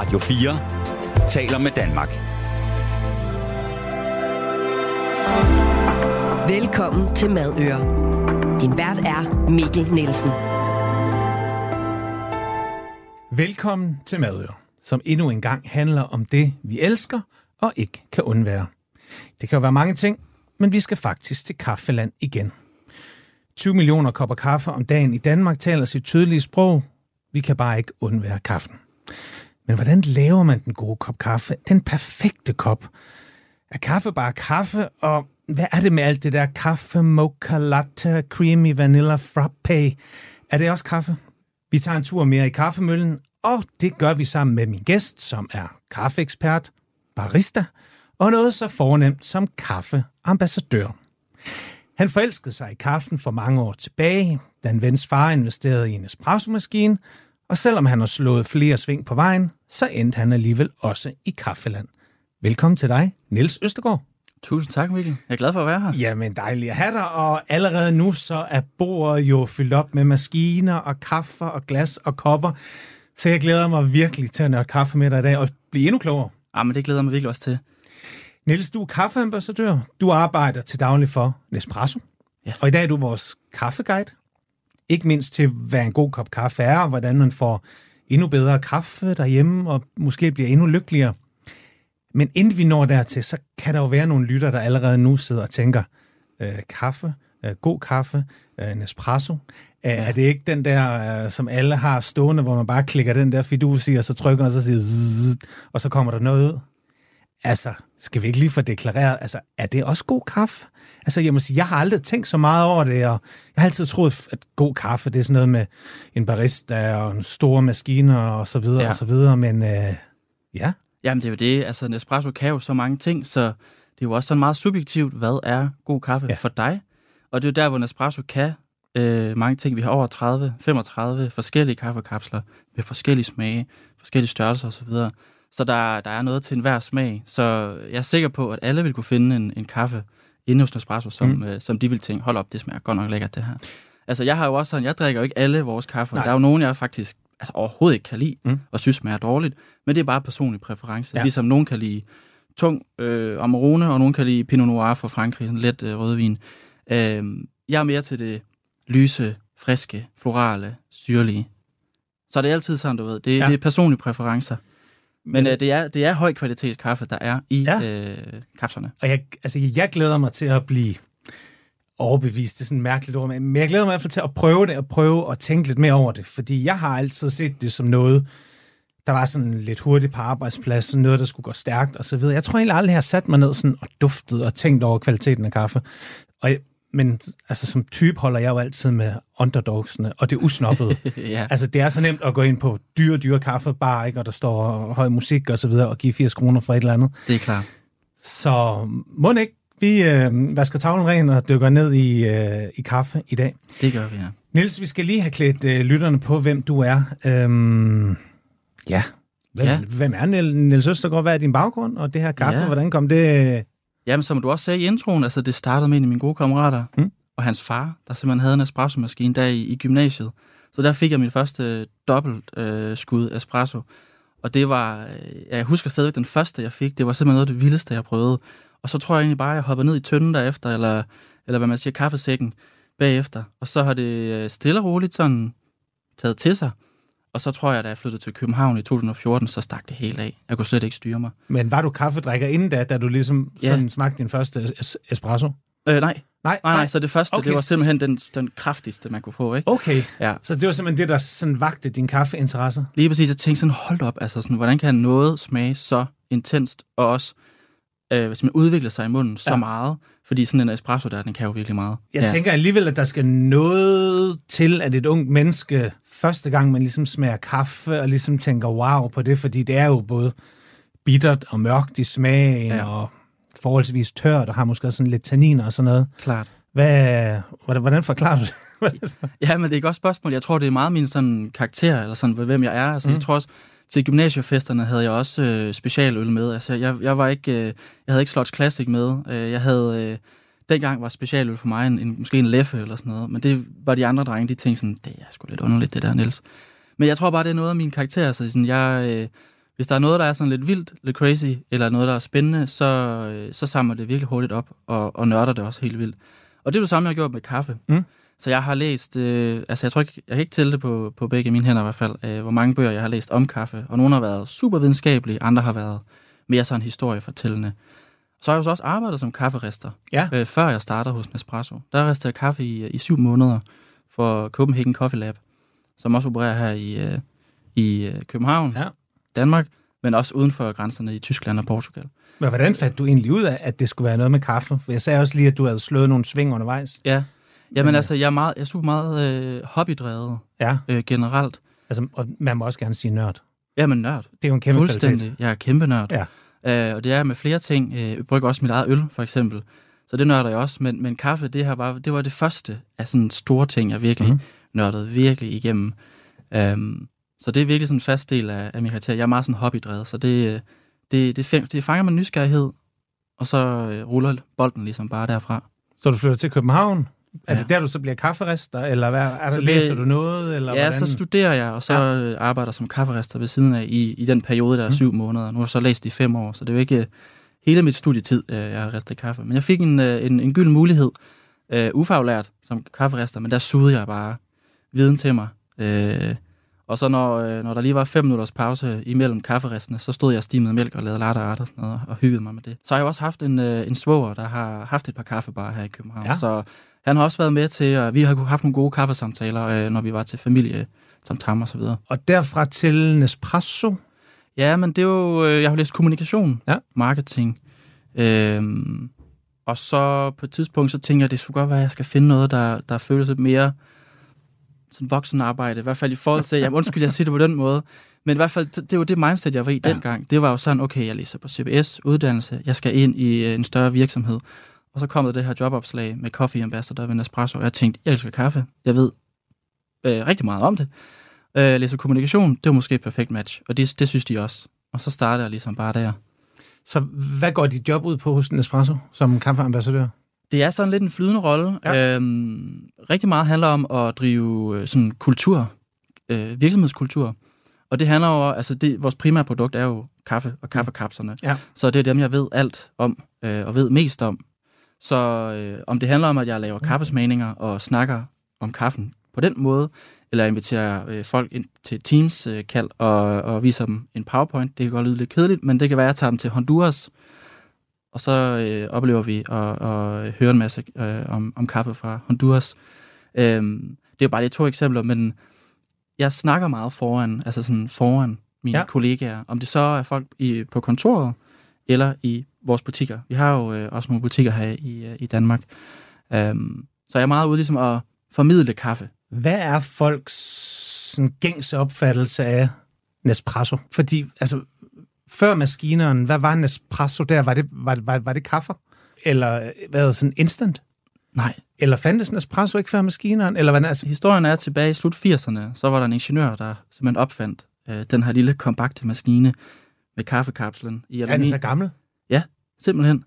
Radio 4 taler med Danmark. Velkommen til Madøre. Din vært er Mikkel Nielsen. Velkommen til Madøre, som endnu en gang handler om det, vi elsker og ikke kan undvære. Det kan jo være mange ting, men vi skal faktisk til kaffeland igen. 20 millioner kopper kaffe om dagen i Danmark taler sit tydelige sprog. Vi kan bare ikke undvære kaffen. Men hvordan laver man den gode kop kaffe? Den perfekte kop? Er kaffe bare kaffe, og hvad er det med alt det der kaffe, mocha, latte, creamy, vanilla, frappe? Er det også kaffe? Vi tager en tur mere i kaffemøllen, og det gør vi sammen med min gæst, som er kaffeekspert, barista og noget så fornemt som kaffeambassadør. Han forelskede sig i kaffen for mange år tilbage, da en vens far investerede i en espresso-maskine, og selvom han har slået flere sving på vejen, så endte han alligevel også i kaffeland. Velkommen til dig, Niels Østergaard. Tusind tak, Mikkel. Jeg er glad for at være her. Jamen, dejligt at have dig, og allerede nu så er bordet jo fyldt op med maskiner og kaffe og glas og kopper, så jeg glæder mig virkelig til at nørde kaffe med dig i dag og blive endnu klogere. Ja, men det glæder mig virkelig også til. Niels, du er kaffeambassadør. Du arbejder til daglig for Nespresso. Ja. Og i dag er du vores kaffeguide. Ikke mindst til, hvad en god kop kaffe er, og hvordan man får endnu bedre kaffe derhjemme, og måske bliver endnu lykkeligere. Men inden vi når dertil, så kan der jo være nogle lytter, der allerede nu sidder og tænker, øh, kaffe, øh, god kaffe, øh, Nespresso. Ja. Er det ikke den der, øh, som alle har stående, hvor man bare klikker den der fidus i, og så trykker, og så siger zzz, og så kommer der noget ud? Altså, skal vi ikke lige få deklareret, altså, er det også god kaffe? Altså, jeg må sige, jeg har aldrig tænkt så meget over det, og jeg har altid troet, at god kaffe, det er sådan noget med en barista og en store maskiner og så videre, ja. og så videre, men øh, ja. Jamen, det er jo det. Altså, Nespresso kan jo så mange ting, så det er jo også sådan meget subjektivt, hvad er god kaffe ja. for dig? Og det er jo der, hvor Nespresso kan øh, mange ting. Vi har over 30, 35 forskellige kaffekapsler med forskellige smage, forskellige størrelser osv., så der, der er noget til enhver smag. Så jeg er sikker på, at alle vil kunne finde en, en kaffe inde hos Nespresso, som, mm. øh, som de vil tænke, hold op, det smager godt nok lækkert det her. Altså jeg har jo også sådan, jeg drikker jo ikke alle vores kaffe. Der er jo nogen, jeg faktisk altså, overhovedet ikke kan lide, mm. og synes smager dårligt. Men det er bare personlig præference. Ja. Ligesom nogen kan lide tung øh, Amarone, og nogen kan lide Pinot Noir fra Frankrig, en let øh, rødvin. Øh, jeg er mere til det lyse, friske, florale, syrlige. Så det er altid sådan, du ved. Det, ja. det er personlige præferencer. Men øh, det, er, det er høj kvalitets kaffe, der er i ja. øh, kapslerne. Og jeg, altså, jeg glæder mig til at blive overbevist. Det er sådan et mærkeligt ord, men jeg glæder mig i hvert fald til at prøve det, og prøve at tænke lidt mere over det. Fordi jeg har altid set det som noget, der var sådan lidt hurtigt på arbejdspladsen, noget, der skulle gå stærkt og så videre. Jeg tror egentlig aldrig, jeg har sat mig ned sådan og duftet og tænkt over kvaliteten af kaffe. Og men altså, som type holder jeg jo altid med underdogsene, og det er usnoppet. ja. Altså, det er så nemt at gå ind på dyre, dyre kaffebar, ikke? og der står høj musik og så videre, og give 80 kroner for et eller andet. Det er klart. Så må ikke, vi øh, vasker tavlen ren og dykker ned i, øh, i kaffe i dag. Det gør vi, ja. Nils, vi skal lige have klædt øh, lytterne på, hvem du er. Øhm, ja. Hvem, ja. hvem er Niels Østergaard? Hvad er din baggrund? Og det her kaffe, ja. hvordan kom det Jamen, som du også sagde i introen, altså det startede med en af mine gode kammerater, mm. og hans far, der simpelthen havde en espresso-maskine der i, i gymnasiet. Så der fik jeg mit første dobbelt øh, skud espresso. Og det var, øh, jeg husker stadigvæk den første, jeg fik, det var simpelthen noget af det vildeste, jeg prøvede. Og så tror jeg egentlig bare, at jeg hopper ned i tønden derefter, eller, eller hvad man siger, kaffesækken bagefter. Og så har det øh, stille og roligt sådan taget til sig. Og så tror jeg, da jeg flyttede til København i 2014, så stak det helt af. Jeg kunne slet ikke styre mig. Men var du kaffedrikker inden da, da du ligesom ja. sådan smagte din første es- espresso? Øh, nej. Nej, nej, nej, så det første, okay. det var simpelthen den, den kraftigste, man kunne få, ikke? Okay, ja. så det var simpelthen det, der sådan vagte din kaffeinteresse? Lige præcis, jeg tænkte sådan, hold op, altså sådan, hvordan kan noget smage så intenst, og også øh, hvis man udvikler sig i munden ja. så meget, fordi sådan en espresso der, den kan jo virkelig meget. Jeg ja. tænker alligevel, at der skal noget til, at et ungt menneske første gang, man ligesom smager kaffe, og ligesom tænker wow på det, fordi det er jo både bittert og mørkt i smagen, ja. og forholdsvis tørt, og har måske sådan lidt tanniner og sådan noget. Klart. Hvad, hvordan, hvordan forklarer du det? ja, men det er et godt spørgsmål. Jeg tror, det er meget min sådan, karakter, eller sådan, hvem jeg er. Altså, mm. Jeg tror også, til gymnasiefesterne havde jeg også øh, specialøl med. Altså, jeg, jeg, var ikke, øh, jeg havde ikke Slots Classic med. Øh, jeg havde... Øh, dengang var specialøl for mig en, en, måske en leffe eller sådan noget. Men det var de andre drenge, de tænkte sådan, det er sgu lidt underligt, det der, Niels. Men jeg tror bare, det er noget af min karakter. Så sådan, jeg, øh, hvis der er noget, der er sådan lidt vildt, lidt crazy, eller noget, der er spændende, så, øh, så samler det virkelig hurtigt op, og, og nørder det også helt vildt. Og det er det samme, jeg har gjort med kaffe. Mm. Så jeg har læst, øh, altså jeg tror ikke, jeg kan ikke tælle det på, på begge mine hænder i hvert fald, øh, hvor mange bøger jeg har læst om kaffe. Og nogle har været super videnskabelige, andre har været mere sådan historiefortællende. Så har jeg jo så også arbejdet som kafferester, Ja. øh, før jeg startede hos Nespresso. Der restede jeg kaffe i, i syv måneder for Copenhagen Coffee Lab, som også opererer her i, øh, i øh, København, Ja. Danmark, men også uden for grænserne i Tyskland og Portugal. Men hvordan fandt du egentlig ud af, at det skulle være noget med kaffe? For jeg sagde også lige, at du havde slået nogle sving undervejs. Ja, Jamen Men, altså, jeg er, meget, jeg er super meget øh, hobbydrevet Ja, øh, generelt. altså, og man må også gerne sige nørd. Jamen nørd. Det er jo en kæmpe kvalitet. Fuldstændig. Jeg er kæmpe nørd. Ja. Øh, og det er med flere ting. Øh, jeg brygger også mit eget øl, for eksempel. Så det nørder jeg også. Men, men kaffe, det, her var, det var det første af sådan store ting, jeg virkelig mm. nørdede virkelig igennem. Um, så det er virkelig sådan en fast del af, af min karakter. Jeg er meget sådan hobbydrevet, så det, øh, det, det, det fanger mig nysgerrighed, og så øh, ruller bolden ligesom bare derfra. Så du flytter til København? Er Ja. det der, du så bliver kafferester, eller hvad? Er der, Så læser du noget? Eller Ja, hvordan? så studerer jeg, og så Ja. arbejder som kafferester ved siden af i, i den periode, der er Mm. syv måneder. Nu har jeg så læst i fem år, så det er jo ikke øh, hele mit studietid, øh, jeg har ristet kaffe. Men jeg fik en, øh, en, en gylden mulighed, øh, ufaglært som kafferester, men der sugede jeg bare viden til mig. Øh, og så når, når der lige var fem minutters pause imellem kafferestene, så stod jeg og stimede mælk og lavede latte og sådan noget, og hyggede mig med det. Så har jeg også haft en, en svoger, der har haft et par kaffebarer her i København. Ja. Så han har også været med til, og vi har haft nogle gode kaffesamtaler, øh, når vi var til familie, tam tam og så videre. Og derfra til Nespresso? Ja, men det er jo, øh, jeg har læst kommunikation, Ja. marketing. Øhm, og så på et tidspunkt, så tænker jeg, det skulle godt være, at jeg skal finde noget, der, der føles lidt mere sådan voksenarbejde, i hvert fald i forhold til, jamen undskyld, jeg siger det på den måde, men i hvert fald, det, det var det mindset, jeg var i Ja. ja. dengang. Det var jo sådan, okay, jeg læser på CBS, uddannelse, jeg skal ind i øh, en større virksomhed. Og så kom der det her jobopslag med Coffee Ambassador ved Nespresso, og jeg tænkte, jeg elsker kaffe, jeg ved øh, rigtig meget om det. Øh, læser kommunikation, det var måske et perfekt match, og det, det synes de også. Og så startede jeg ligesom bare der. Så hvad går dit job ud på hos Nespresso som kaffeambassadør? Det er sådan lidt en flydende rolle. Ja. Øhm, rigtig meget handler om at drive øh, sådan kultur, øh, virksomhedskultur. Og det handler jo, altså det, vores primære produkt er jo kaffe og kaffekapslerne. Ja. Så det er dem, jeg ved alt om, øh, og ved mest om. Så øh, om det handler om, at jeg laver kaffesmagninger og snakker om kaffen på den måde, eller inviterer øh, folk ind til Teams-kald og, og viser dem en PowerPoint. Det kan godt lyde lidt kedeligt, men det kan være, at jeg tager dem til Honduras, og så øh, oplever vi at, at høre en masse øh, om, om kaffe fra Honduras. Øhm, det er jo bare lige to eksempler, men jeg snakker meget foran, altså sådan foran mine ja. kollegaer. Om det så er folk i, på kontoret, eller i vores butikker. Vi har jo øh, også nogle butikker her i, øh, i Danmark. Øhm, så jeg er meget ude ligesom at formidle kaffe. Hvad er folks sådan, gængse opfattelse af Nespresso? Fordi, altså, før maskineren, hvad var Nespresso der? Var det, var, var, var det kaffe? Eller øh, hvad det, sådan instant? Nej, Eller fandtes Nespresso ikke før maskineren? Eller hvad, altså, historien er tilbage i slut 80'erne. Så var der en ingeniør, der simpelthen opfandt øh, den her lille kompakte maskine med kaffekapslen i er den aluminium. så gammel? Simpelthen.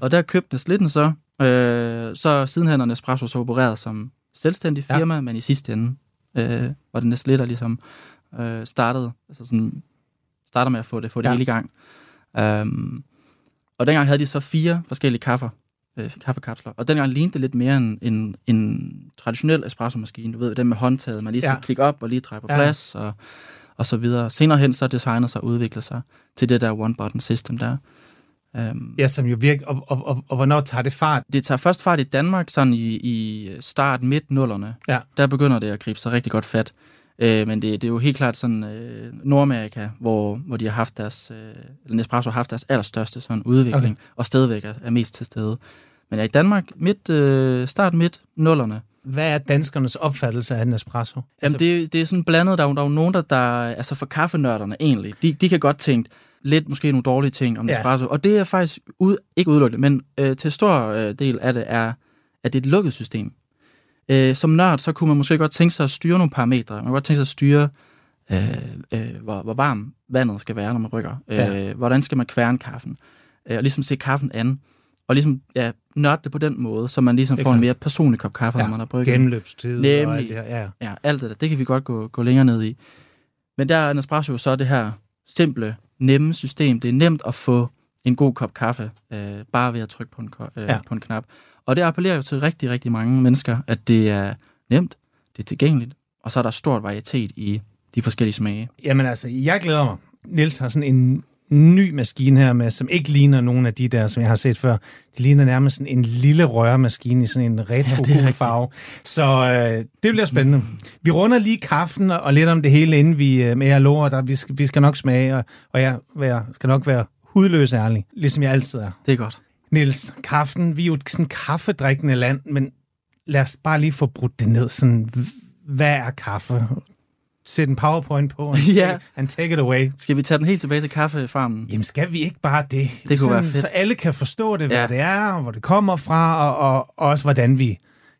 Og der købte Nestlé den så. Øh, så sidenhen har Nespresso så opereret som selvstændig firma, ja. men i sidste ende øh, var det Nestlé, der ligesom øh, startede, altså sådan, starter med at få det, få det Ja. hele i gang. Um, og dengang havde de så fire forskellige kaffer, øh, kaffekapsler, og dengang lignede det lidt mere en, en, en traditionel espresso-maskine, du ved, den med håndtaget, man lige skal Ja. klikke op og lige dreje på Ja. plads, og, og så videre. Senere hen så designet sig og udviklet sig til det der one-button system der. Um, Ja, som jo virker, og, og, og, og hvornår tager det fart? det tager først fart i Danmark, sådan i, i start midt nullerne. Ja. Der begynder det at gribe sig rigtig godt fat. Øh, men det, det er jo helt klart sådan øh, Nordamerika, hvor, hvor de har haft deres, øh, eller Nespresso har haft deres allerstørste sådan udvikling, Okay. og stadigvæk er, er mest til stede. Men ja, i Danmark, midt, øh, start midt nullerne, Hvad er danskernes opfattelse af Nespresso? Jamen, altså, det, det er sådan blandet. Der er, jo- der er jo nogen, der, der... Altså for kaffenørderne egentlig, de, de kan godt tænke lidt måske nogle dårlige ting om Ja. Nespresso. Og det er faktisk ud, ikke udelukket, men øh, til stor øh, del af det er, at det er et lukket system. Øh, som nørd, så kunne man måske godt tænke sig at styre nogle parametre. Man kunne godt tænke sig at styre, øh, øh, hvor, hvor varm vandet skal være, når man rykker. Øh, Ja. Hvordan skal man kværne kaffen? Øh, og ligesom se kaffen an. Og ligesom ja, nørde det på den måde, så man ligesom får en mere personlig kop kaffe, Ja, når man har brygget. Gennemløbstid og Nemlig. alt det her. Ja. Ja, alt det der, det kan vi godt gå, gå længere ned i. Men der er Nespresso så det her simple nemme system. Det er nemt at få en god kop kaffe, øh, bare ved at trykke på en, øh, ja. på en knap. Og det appellerer jo til rigtig, rigtig mange mennesker, at det er nemt, det er tilgængeligt, og så er der stort varietet i de forskellige smage. Jamen altså, jeg glæder mig. Niels har sådan en ny maskine her med, som ikke ligner nogen af de der, som jeg har set før. Det ligner nærmest sådan en lille rørmaskine i sådan en retro ja, farve. Så øh, det bliver spændende. Vi runder lige kaffen og lidt om det hele, inden vi øh, med jer lover, der vi skal, vi skal nok smage, og, og jeg være, skal nok være hudløs ærlig, ligesom jeg altid er. Det er godt. Niels, kaffen, vi er jo et sådan kaffedrikkende land, men lad os bare lige få brudt det ned. Sådan, hvad er kaffe? Sæt en powerpoint på, and, ja. take, and take it away. Skal vi tage den helt tilbage til kaffefarmen? Jamen, skal vi ikke bare det? Det kunne sådan, være fedt. Så alle kan forstå det, hvad ja. det er, hvor det kommer fra, og, og, og også hvordan vi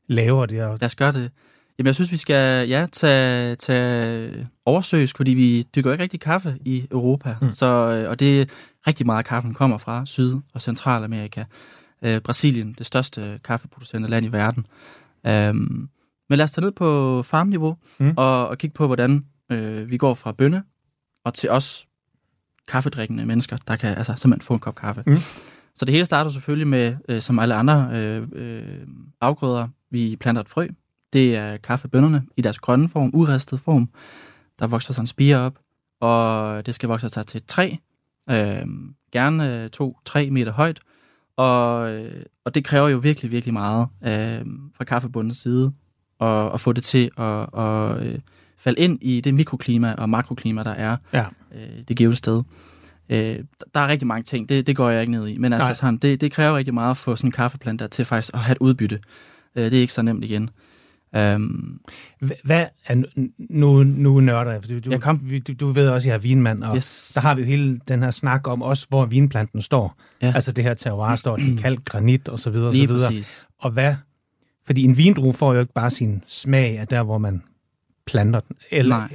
laver det. Og... Lad os gøre det. Jamen, jeg synes, vi skal ja, tage, tage oversøgs, fordi vi dykker ikke rigtig kaffe i Europa. Mm. Så, øh, og det er rigtig meget kaffen kommer fra Syd- og Centralamerika. Øh, Brasilien, det største kaffeproducerende land i verden. Um, men lad os tage ned på farmniveau mm. og, og kigge på, hvordan øh, vi går fra bønne og til os kaffedrikkende mennesker, der kan altså, simpelthen få en kop kaffe. Mm. Så det hele starter selvfølgelig med, øh, som alle andre øh, øh, afgrøder, vi planter et frø. Det er kaffebønderne i deres grønne form, uristet form. Der vokser sådan en spire op, og det skal vokse sig til et træ. Øh, gerne to-tre meter højt. Og, øh, og det kræver jo virkelig, virkelig meget øh, fra kaffebundens side og, og få det til at, at øh, falde ind i det mikroklima og makroklima, der er ja. øh, det givende sted. Øh, der er rigtig mange ting, det, det går jeg ikke ned i, men altså sådan, det, det kræver rigtig meget at få sådan en kaffeplant til faktisk at have et udbytte. Øh, det er ikke så nemt igen. Um, Hvad er nu, nu nørder jeg, du, du, kom. du, du ved også, at jeg er vinmand, og yes. der har vi jo hele den her snak om også, hvor vinplanten står. Ja. Altså det her terroir står, er kalk, granit og så videre, og så videre. Og hvad fordi en vindrue får jo ikke bare sin smag af der, hvor man planter den, eller, Nej.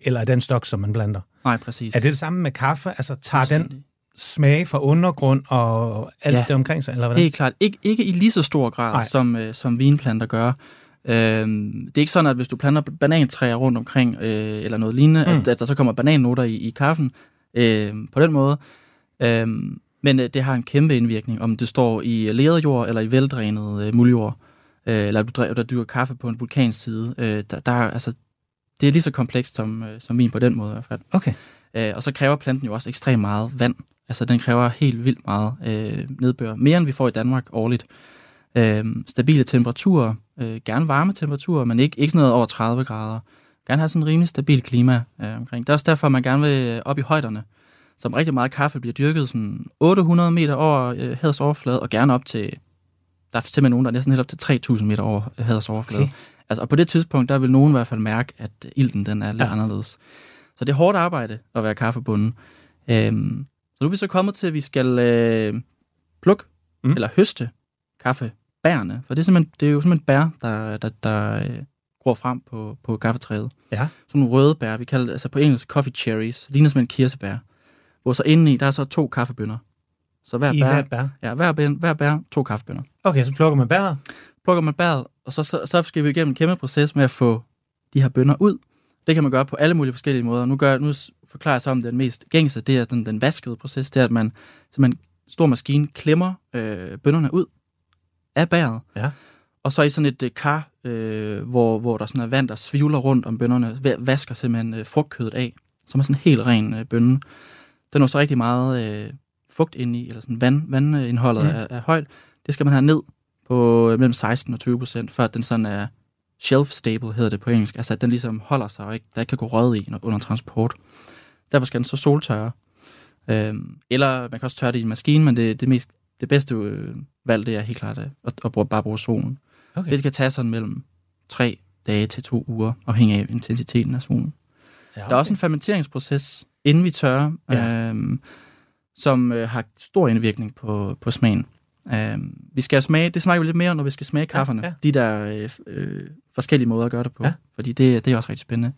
eller af den stok, som man planter. Nej, præcis. Er det det samme med kaffe? Altså tager den smag fra undergrund og alt ja. det omkring sig, eller hvordan? Helt klart. Ik- ikke i lige så stor grad, som, øh, som vinplanter gør. Øhm, det er ikke sådan, at hvis du planter banantræer rundt omkring, øh, eller noget lignende, mm. at, at der så kommer banannoter i, i kaffen øh, på den måde. Øhm, men øh, det har en kæmpe indvirkning, om det står i leret jord eller i veldrænet øh, muljord øh, eller du der dyrker kaffe på en vulkanside. Øh, der, der, altså, det er lige så komplekst som, øh, som min på den måde i hvert fald. Okay. Øh, og så kræver planten jo også ekstremt meget vand. Altså den kræver helt vildt meget øh, nedbør. Mere end vi får i Danmark årligt. Øh, stabile temperaturer, øh, gerne varme temperaturer, men ikke, ikke sådan noget over 30 grader. Gerne have sådan en rimelig stabil klima øh, omkring. Det er også derfor, man gerne vil op i højderne. Som rigtig meget kaffe bliver dyrket sådan 800 meter over øh, havets overflade, og gerne op til der er simpelthen nogen, der er næsten helt op til 3.000 meter over haders overflade. Okay. Altså, og på det tidspunkt, der vil nogen i hvert fald mærke, at ilten den er lidt ja. anderledes. Så det er hårdt arbejde at være kaffebunden. Øhm, så nu er vi så kommet til, at vi skal øh, plukke mm. eller høste kaffebærne. For det er, simpelthen, det er jo simpelthen bær, der, der, der øh, gror frem på, på kaffetræet. Ja. Sådan nogle røde bær, vi kalder altså på engelsk coffee cherries, ligner som en kirsebær. Hvor så indeni, der er så to kaffebønner. Så hver I bær, hver bær? Ja, hver bær, hver bær to kaffebønner. Okay, så plukker man bæret? Plukker man bæret, og så, så, så skal vi igennem en kæmpe proces med at få de her bønner ud. Det kan man gøre på alle mulige forskellige måder. Nu, gør, nu forklarer jeg så om den mest gængse, det er den, den vaskede proces, det er, at man simpelthen stor maskine klemmer øh, bønnerne ud af bæret. Ja. Og så i sådan et øh, kar, øh, hvor, hvor der sådan er vand, der svivler rundt om bønnerne, vasker simpelthen øh, frugtkødet af, som er sådan helt ren øh, bønne. Den er så rigtig meget øh, fugt ind i, eller sådan vand, vandindholdet mm. er, er højt, det skal man have ned på mellem 16 og 20 procent, før den sådan er shelf stable, hedder det på engelsk. Altså, at den ligesom holder sig, og ikke, der ikke kan gå rød i under transport. Derfor skal den så soltørre. Øhm, eller man kan også tørre det i en maskine, men det, det, mest, det bedste øh, valg, det er helt klart at, at, at bruge, bare bruge solen. Okay. Det kan tage sådan mellem 3 dage til to uger, afhængig af intensiteten af solen. Ja, okay. Der er også en fermenteringsproces, inden vi tørrer. Ja. Øhm, som øh, har stor indvirkning på, på smagen. Øh, vi skal smage, det smager jo lidt mere, når vi skal smage kafferne. Ja, ja. De der øh, øh, forskellige måder at gøre det på. Ja. Fordi det, det er også rigtig spændende.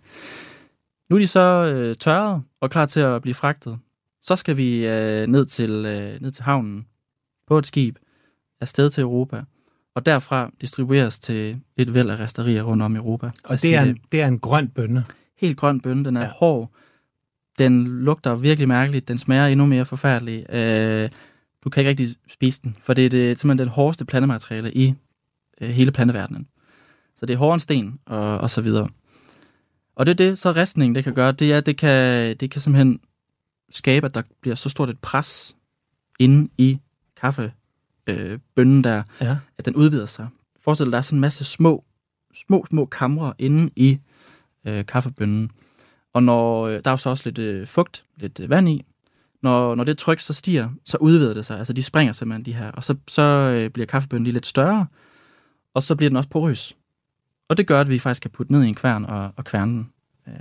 Nu er de så øh, tørret og klar til at blive fragtet. Så skal vi øh, ned, til, øh, ned til havnen på et skib afsted til Europa. Og derfra distribueres til et væld af resterier rundt om Europa. Og det er, en, det er en grøn bønne? Helt grøn bønne. Den er ja. hård Den lugter virkelig mærkeligt. Den smager endnu mere forfærdelig. Øh, du kan ikke rigtig spise den, for det er det, simpelthen den hårdeste plantemateriale i øh, hele planteverdenen. Så det er hårdere end sten og, og så videre. Og det er det, så restningen det kan gøre, det er, at det kan, det kan simpelthen skabe, at der bliver så stort et pres inde i kaffebønnen øh, der, Ja. at den udvider sig. Forestil dig, der er sådan en masse små, små, små kamre inde i øh, kaffebønnen. Og når øh, der er jo så også lidt øh, fugt, lidt øh, vand i, når, når det tryk så stiger, så udvider det sig. Altså de springer simpelthen de her, og så, så øh, bliver kaffebønnen lige lidt større, og så bliver den også porøs. Og det gør, at vi faktisk kan putte ned i en kværn og, og kværne den øh,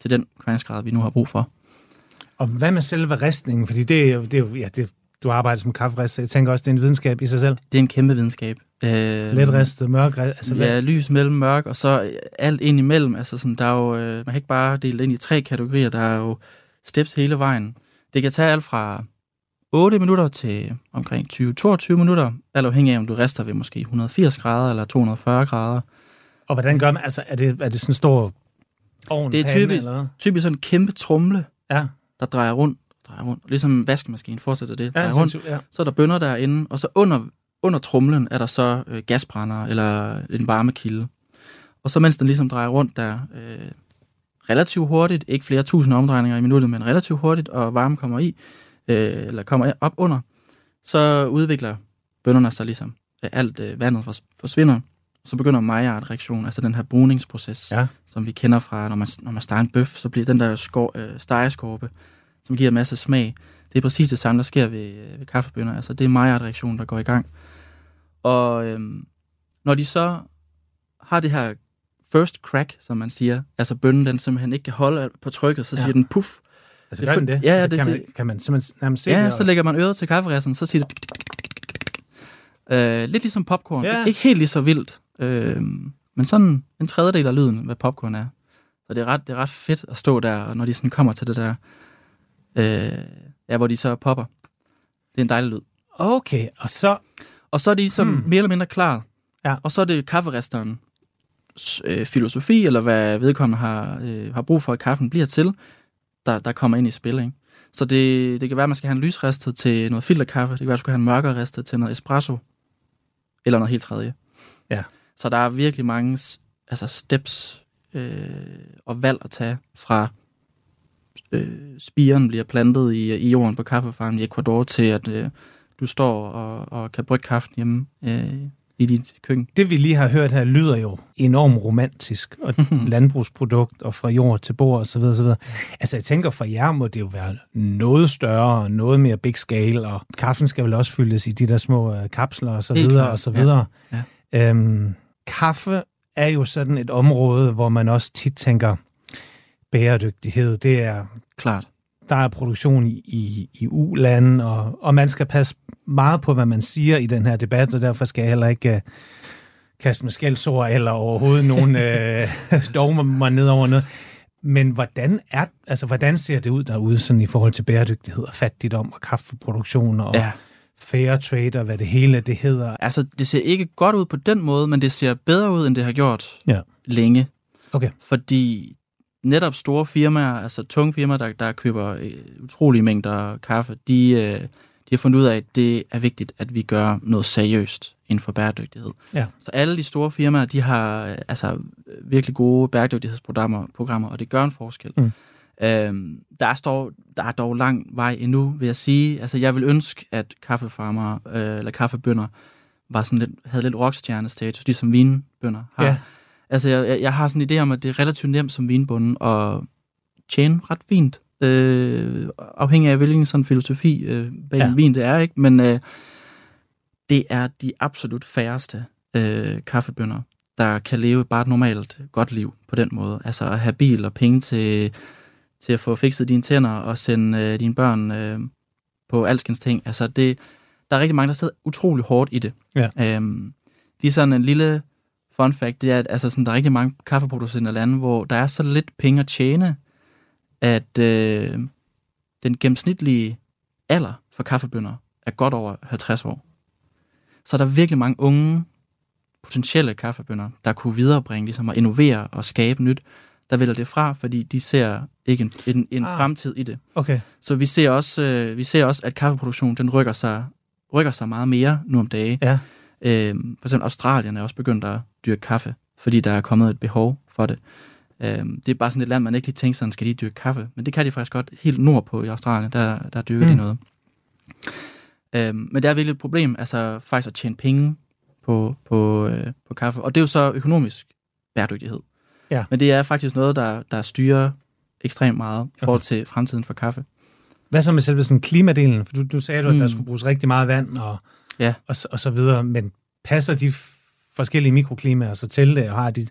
til den kværnsgrad, vi nu har brug for. Og hvad med selve ristningen? Fordi det er jo, det er jo ja, det, du arbejder som kafferist, så jeg tænker også, det er en videnskab i sig selv. Det er en kæmpe videnskab. Øh, Let ristet, mørk altså? Ja, lys mellem mørk, og så øh, alt ind imellem. Altså sådan, der er jo, øh, man kan ikke bare dele det ind i tre kategorier. Der er jo steps hele vejen. Det kan tage alt fra 8 minutter til omkring 20-22 minutter, alt afhængig af, om du rester ved måske 180 grader eller 240 grader. Og hvordan gør man, altså er det, er det sådan en stor ovn, Det er pande, typisk- eller hvad? Typisk sådan en kæmpe trumle, Ja, der drejer rundt, drejer rundt. Ligesom vaskemaskine fortsætter det, ja, drejer rundt. sindssygt, ja. Så er der bønder derinde, og så under, under trumlen er der så øh, gasbrænder eller en varmekilde. Og så mens den ligesom drejer rundt der øh, relativt hurtigt, ikke flere tusind omdrejninger i minuttet, men relativt hurtigt, og varmen kommer i, øh, eller kommer op under, så udvikler bønderne sig ligesom. Alt øh, vandet fors- forsvinder, så begynder Maillard-reaktionen, altså den her bruningsproces, Ja. som vi kender fra, når man, når man steger en bøf, så bliver den der skår, øh, stegeskorpe, som giver en masse smag, det er præcis det samme, der sker ved, øh, ved kaffebønner. Altså det er Maillard-reaktionen, der går i gang. Og øhm, når de så har det her first crack, som man siger, altså bønnen, den simpelthen ikke kan holde på trykket, så Ja. siger den puff. Altså gør den det? ja, altså, det- kan, man, kan man simpelthen nærmest se Ja, det? så lægger man øret til kafferesten, så siger det... Øh, lidt ligesom popcorn. Ja. Ikke helt lige så vildt, øh, men sådan en tredjedel af lyden, hvad popcorn er. Så det er ret, det er ret fedt at stå der, når de sådan kommer til det der, øh, ja, hvor de så popper. Det er en dejlig lyd. Okay, og så... Og så er de som Hmm. mere eller mindre klar. Ja. Og så er det kafferesteren øh, filosofi, eller hvad vedkommende har, øh, har brug for, at kaffen bliver til, der, der kommer ind i spil. Ikke? Så det, det kan være, at man skal have en lysristet til noget filterkaffe. Det kan være, at du skal have en mørkere ristet til noget espresso. Eller noget helt tredje. Ja. Så der er virkelig mange altså steps øh, og valg at tage fra øh, spiren bliver plantet i, i jorden på kaffefarmen i Ecuador til, at øh, du står og, og kan brygge kaffen hjemme øh, i dit køkken. Det vi lige har hørt her lyder jo enormt romantisk, og landbrugsprodukt, og fra jord til bord osv. osv. Altså jeg tænker, for jer må det jo være noget større, og noget mere big scale, og kaffen skal vel også fyldes i de der små øh, kapsler og så Helt videre og så videre. ja. Øhm, kaffe er jo sådan et område, hvor man også tit tænker, bæredygtighed, det er Klart. der er produktion i, i, i U-lande, og, og man skal passe meget på, hvad man siger i den her debat, og derfor skal jeg heller ikke uh, kaste med skældsord eller overhovedet nogen uh, dogmer mig ned over noget. Men hvordan, er, altså, hvordan ser det ud derude sådan i forhold til bæredygtighed og fattigdom og kaffeproduktion og Ja. fair trade og hvad det hele det hedder? Altså, det ser ikke godt ud på den måde, men det ser bedre ud, end det har gjort Ja. længe. Okay. Fordi netop store firmaer, altså tunge firmaer, der, der køber øh, utrolige mængder kaffe, de, øh, de har fundet ud af, at det er vigtigt, at vi gør noget seriøst inden for bæredygtighed. Ja. Så alle de store firmaer, de har øh, altså virkelig gode bæredygtighedsprogrammer, programmer, og det gør en forskel. Mm. Øhm, der, er dog, der er dog lang vej endnu, vil jeg sige. Altså, jeg vil ønske, at kaffefarmer øh, eller kaffebønder var sådan lidt, havde lidt rockstjernestatus, ligesom vinbønder har. Ja. Altså, jeg, jeg- har sådan en idé om, at det er relativt nemt som vinbunden at tjene ret fint. Øh, afhængig af, hvilken sådan filosofi øh, bag ja. en vin det er, ikke? Men øh, det er de absolut færreste øh, kaffebønder, der kan leve bare et normalt godt liv på den måde. Altså at have bil og penge til, til at få fikset dine tænder og sende øh, dine børn øh, på alskens ting. Altså det, der er rigtig mange, der sidder utrolig hårdt i det. Ja. Øhm, lige sådan en lille fun fact, det er, at altså sådan, der er rigtig mange kaffeproducenter lande, hvor der er så lidt penge at tjene, at øh, den gennemsnitlige alder for kaffebønder er godt over 50 år. Så der er virkelig mange unge, potentielle kaffebønder, der kunne viderebringe, ligesom at innovere og skabe nyt, der vælger det fra, fordi de ser ikke en, en, en ah. fremtid i det. Okay. Så vi ser også, øh, vi ser også at kaffeproduktionen den rykker sig, rykker sig meget mere nu om dagen. Ja. Øh, for eksempel Australien er også begyndt at dyrke kaffe, fordi der er kommet et behov for det. Øh, det er bare sådan et land, man ikke lige tænker sådan, skal de dyrke kaffe? Men det kan de faktisk godt helt nordpå i Australien, der, der dyrker mm. De noget. Øh, men det er virkelig et problem, altså faktisk at tjene penge på, på, øh, på kaffe. Og det er jo så økonomisk bæredygtighed. Ja. Men det er faktisk noget, der, der styrer ekstremt meget i forhold til fremtiden for kaffe. Hvad så med selve sådan klimadelen? For du, du sagde, du, at der Mm. skulle bruges rigtig meget vand og, Ja. og, så- og så videre, men passer de forskellige mikroklimaer så til det, og har de...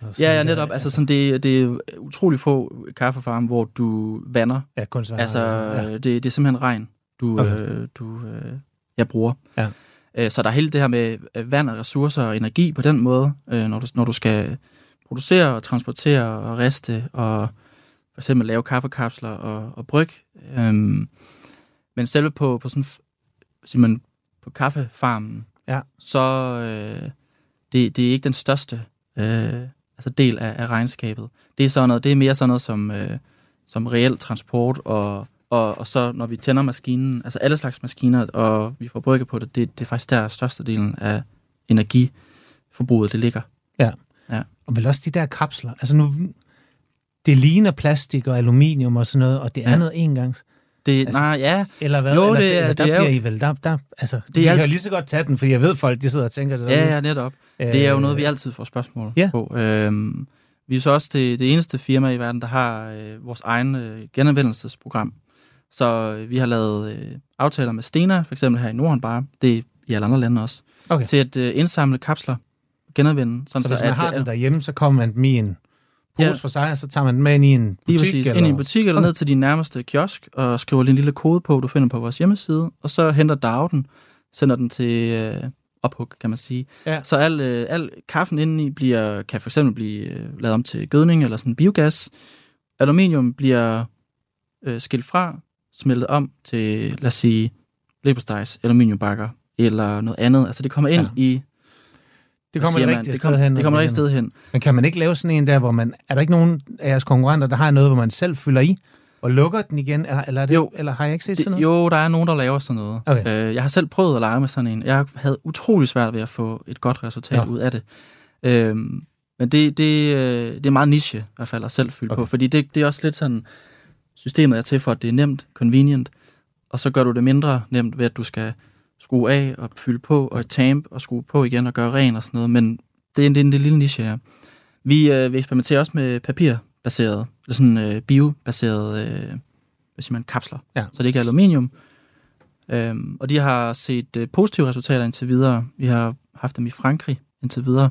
og sådan Ja, ja, der- netop. Altså, sådan, det, det er utrolig få kaffefarme, hvor du vander. ja, kun så, Altså, ja. det, det er simpelthen regn, du, Okay. øh, du øh, jeg bruger. Ja. Øh, så der er hele det her med øh, vand og ressourcer og energi på den måde, øh, når, du, når du skal producere og transportere og riste og for eksempel lave kaffekapsler og, og bryg. Øhm, men selve på, på sådan simpelthen på kaffefarmen, Ja. så øh, det, det er ikke den største øh, altså del af, af regnskabet. Det er, sådan noget, det er mere sådan noget som, øh, som reel transport, og, og, og så når vi tænder maskinen, altså alle slags maskiner, og vi får brygge på det, det, det er faktisk der størstedelen af energiforbruget, det ligger. Og vel også de der kapsler. Altså nu, det ligner plastik og aluminium og sådan noget, og det er Ja. noget engangs. Det, Altså, nej, ja, Eller hvad? Jo, eller, det er- eller, det der er bliver jo- I vel, der, der, altså, det er vi kan lige så godt tage den, for jeg ved folk, de sidder og tænker det ja, derude. ja, netop. Det er jo noget, vi Øh, altid får spørgsmål Ja. på. Øhm, vi er så også det, det eneste firma i verden, der har øh, vores egen øh, genanvendelsesprogram. Så øh, vi har lavet øh, aftaler med Stena, for eksempel her i Norden bare, det er i alle andre lande også, Okay. til at øh, indsamle kapsler, genanvende. Sådan Så hvis man at, har øh, den derhjemme, så kommer man i en pose Ja. for sig, og så tager man den med ind i en Lige butik. præcis. eller? Ind i en butik eller Okay. ned til din nærmeste kiosk, og skriver lige en lille kode på, du finder på vores hjemmeside, og så henter DAO den, sender den til øh, ophug, kan man sige. Ja. Så al, øh, al kaffen indeni bliver, kan for eksempel blive øh, lavet om til gødning eller sådan biogas. Aluminium bliver øh, skilt fra, smeltet om til, lad os sige, leverpostejs, aluminiumbakker eller noget andet. Altså det kommer ind ja. i... Det kommer det rigtige sted hen. Det kommer rigtigt sted hen. Men kan man ikke lave sådan en der, hvor man... Er der ikke nogen af jeres konkurrenter, der har noget, hvor man selv fylder i og lukker den igen? Eller, eller, er det, Jo. eller har jeg ikke set sådan noget? jo, der er nogen, der laver sådan noget. Okay. Øh, jeg har selv prøvet at lege med sådan en. Jeg havde utrolig svært ved at få et godt resultat Ja. ud af det. Øhm, men det, det, øh, det er meget niche, i hvert fald, at selv fylde okay. på. Fordi det, det er også lidt sådan, systemet er til for, at det er nemt, convenient, og så gør du det mindre nemt ved, at du skal skrue af og fylde på, og tamp og skrue på igen og gøre ren og sådan noget. Men det er en, det er en, det er en lille niche, ja. Vi, øh, vi eksperimenterer også med papirbaseret, eller sådan øh, biobaseret, øh, hvad siger man, kapsler. Ja. Så det ikke er aluminium. Øhm, og de har set øh, positive resultater indtil videre. Vi har haft dem i Frankrig indtil videre.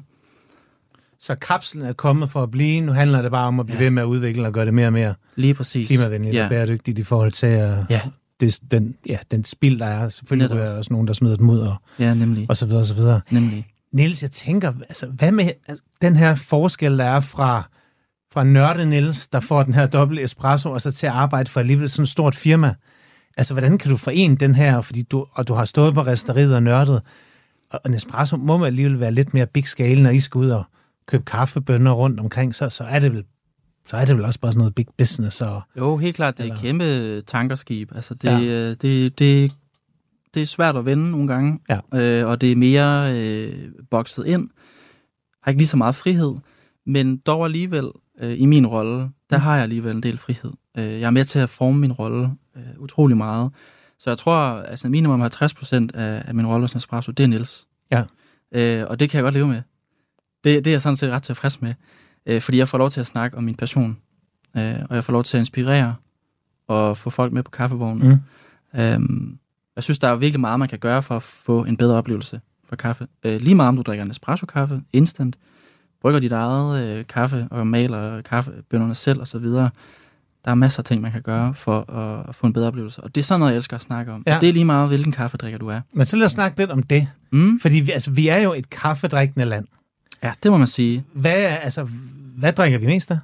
Så kapslen er kommet for at blive. Nu handler det bare om at blive ja. Ved med at udvikle og gøre det mere og mere Lige præcis. klimavenligt ja. og bæredygtigt i forhold til uh, Ja. Det, den, ja, den spild, der er. Selvfølgelig Netop. er der også nogen, der smider dem ud og, Ja, nemlig. og så videre og så videre. nemlig. Niels, jeg tænker, altså, hvad med altså, den her forskel, der er fra, fra nørde Niels, der får den her dobbelt espresso, og så til at arbejde for alligevel sådan et stort firma? Altså, hvordan kan du forene den her, fordi du, og du har stået på resteriet og nørdet, og en espresso må man alligevel være lidt mere big scale, når I skal ud og købe kaffebønner rundt omkring, så, så er det vel så er det vel også bare sådan noget big business. Og, Jo, helt klart, det er et kæmpe tankerskib. Altså, det, Ja. ja. det, det, det er svært at vende nogle gange, Ja. øh, og det er mere øh, bokset ind. Har ikke lige så meget frihed, men dog alligevel øh, i min rolle, der har jeg alligevel en del frihed. Øh, jeg er med til at forme min rolle øh, utrolig meget. Så jeg tror, altså minimum 50 procent af, af min rolle som Espresso, det er Niels. Ja. Øh, og det kan jeg godt leve med. Det, det er jeg sådan set ret tilfreds med, øh, fordi jeg får lov til at snakke om min passion, øh, og jeg får lov til at inspirere og få folk med på kaffevognen. Mm. Øhm, jeg synes, der er virkelig meget, man kan gøre for at få en bedre oplevelse for kaffe. Øh, lige meget om du drikker en espresso-kaffe, instant, brygger dit eget øh, kaffe og maler kaffebønderne selv osv. Der er masser af ting, man kan gøre for at, at få en bedre oplevelse. Og det er sådan noget, jeg elsker at snakke om. Ja. Ja. Og det er lige meget, hvilken kaffedrikker du er. Men så lad os snakke lidt om det. Mm? Fordi vi, altså, vi er jo et kaffedrikkende land. Ja, det må man sige. Hvad, altså, hvad drikker vi mest af?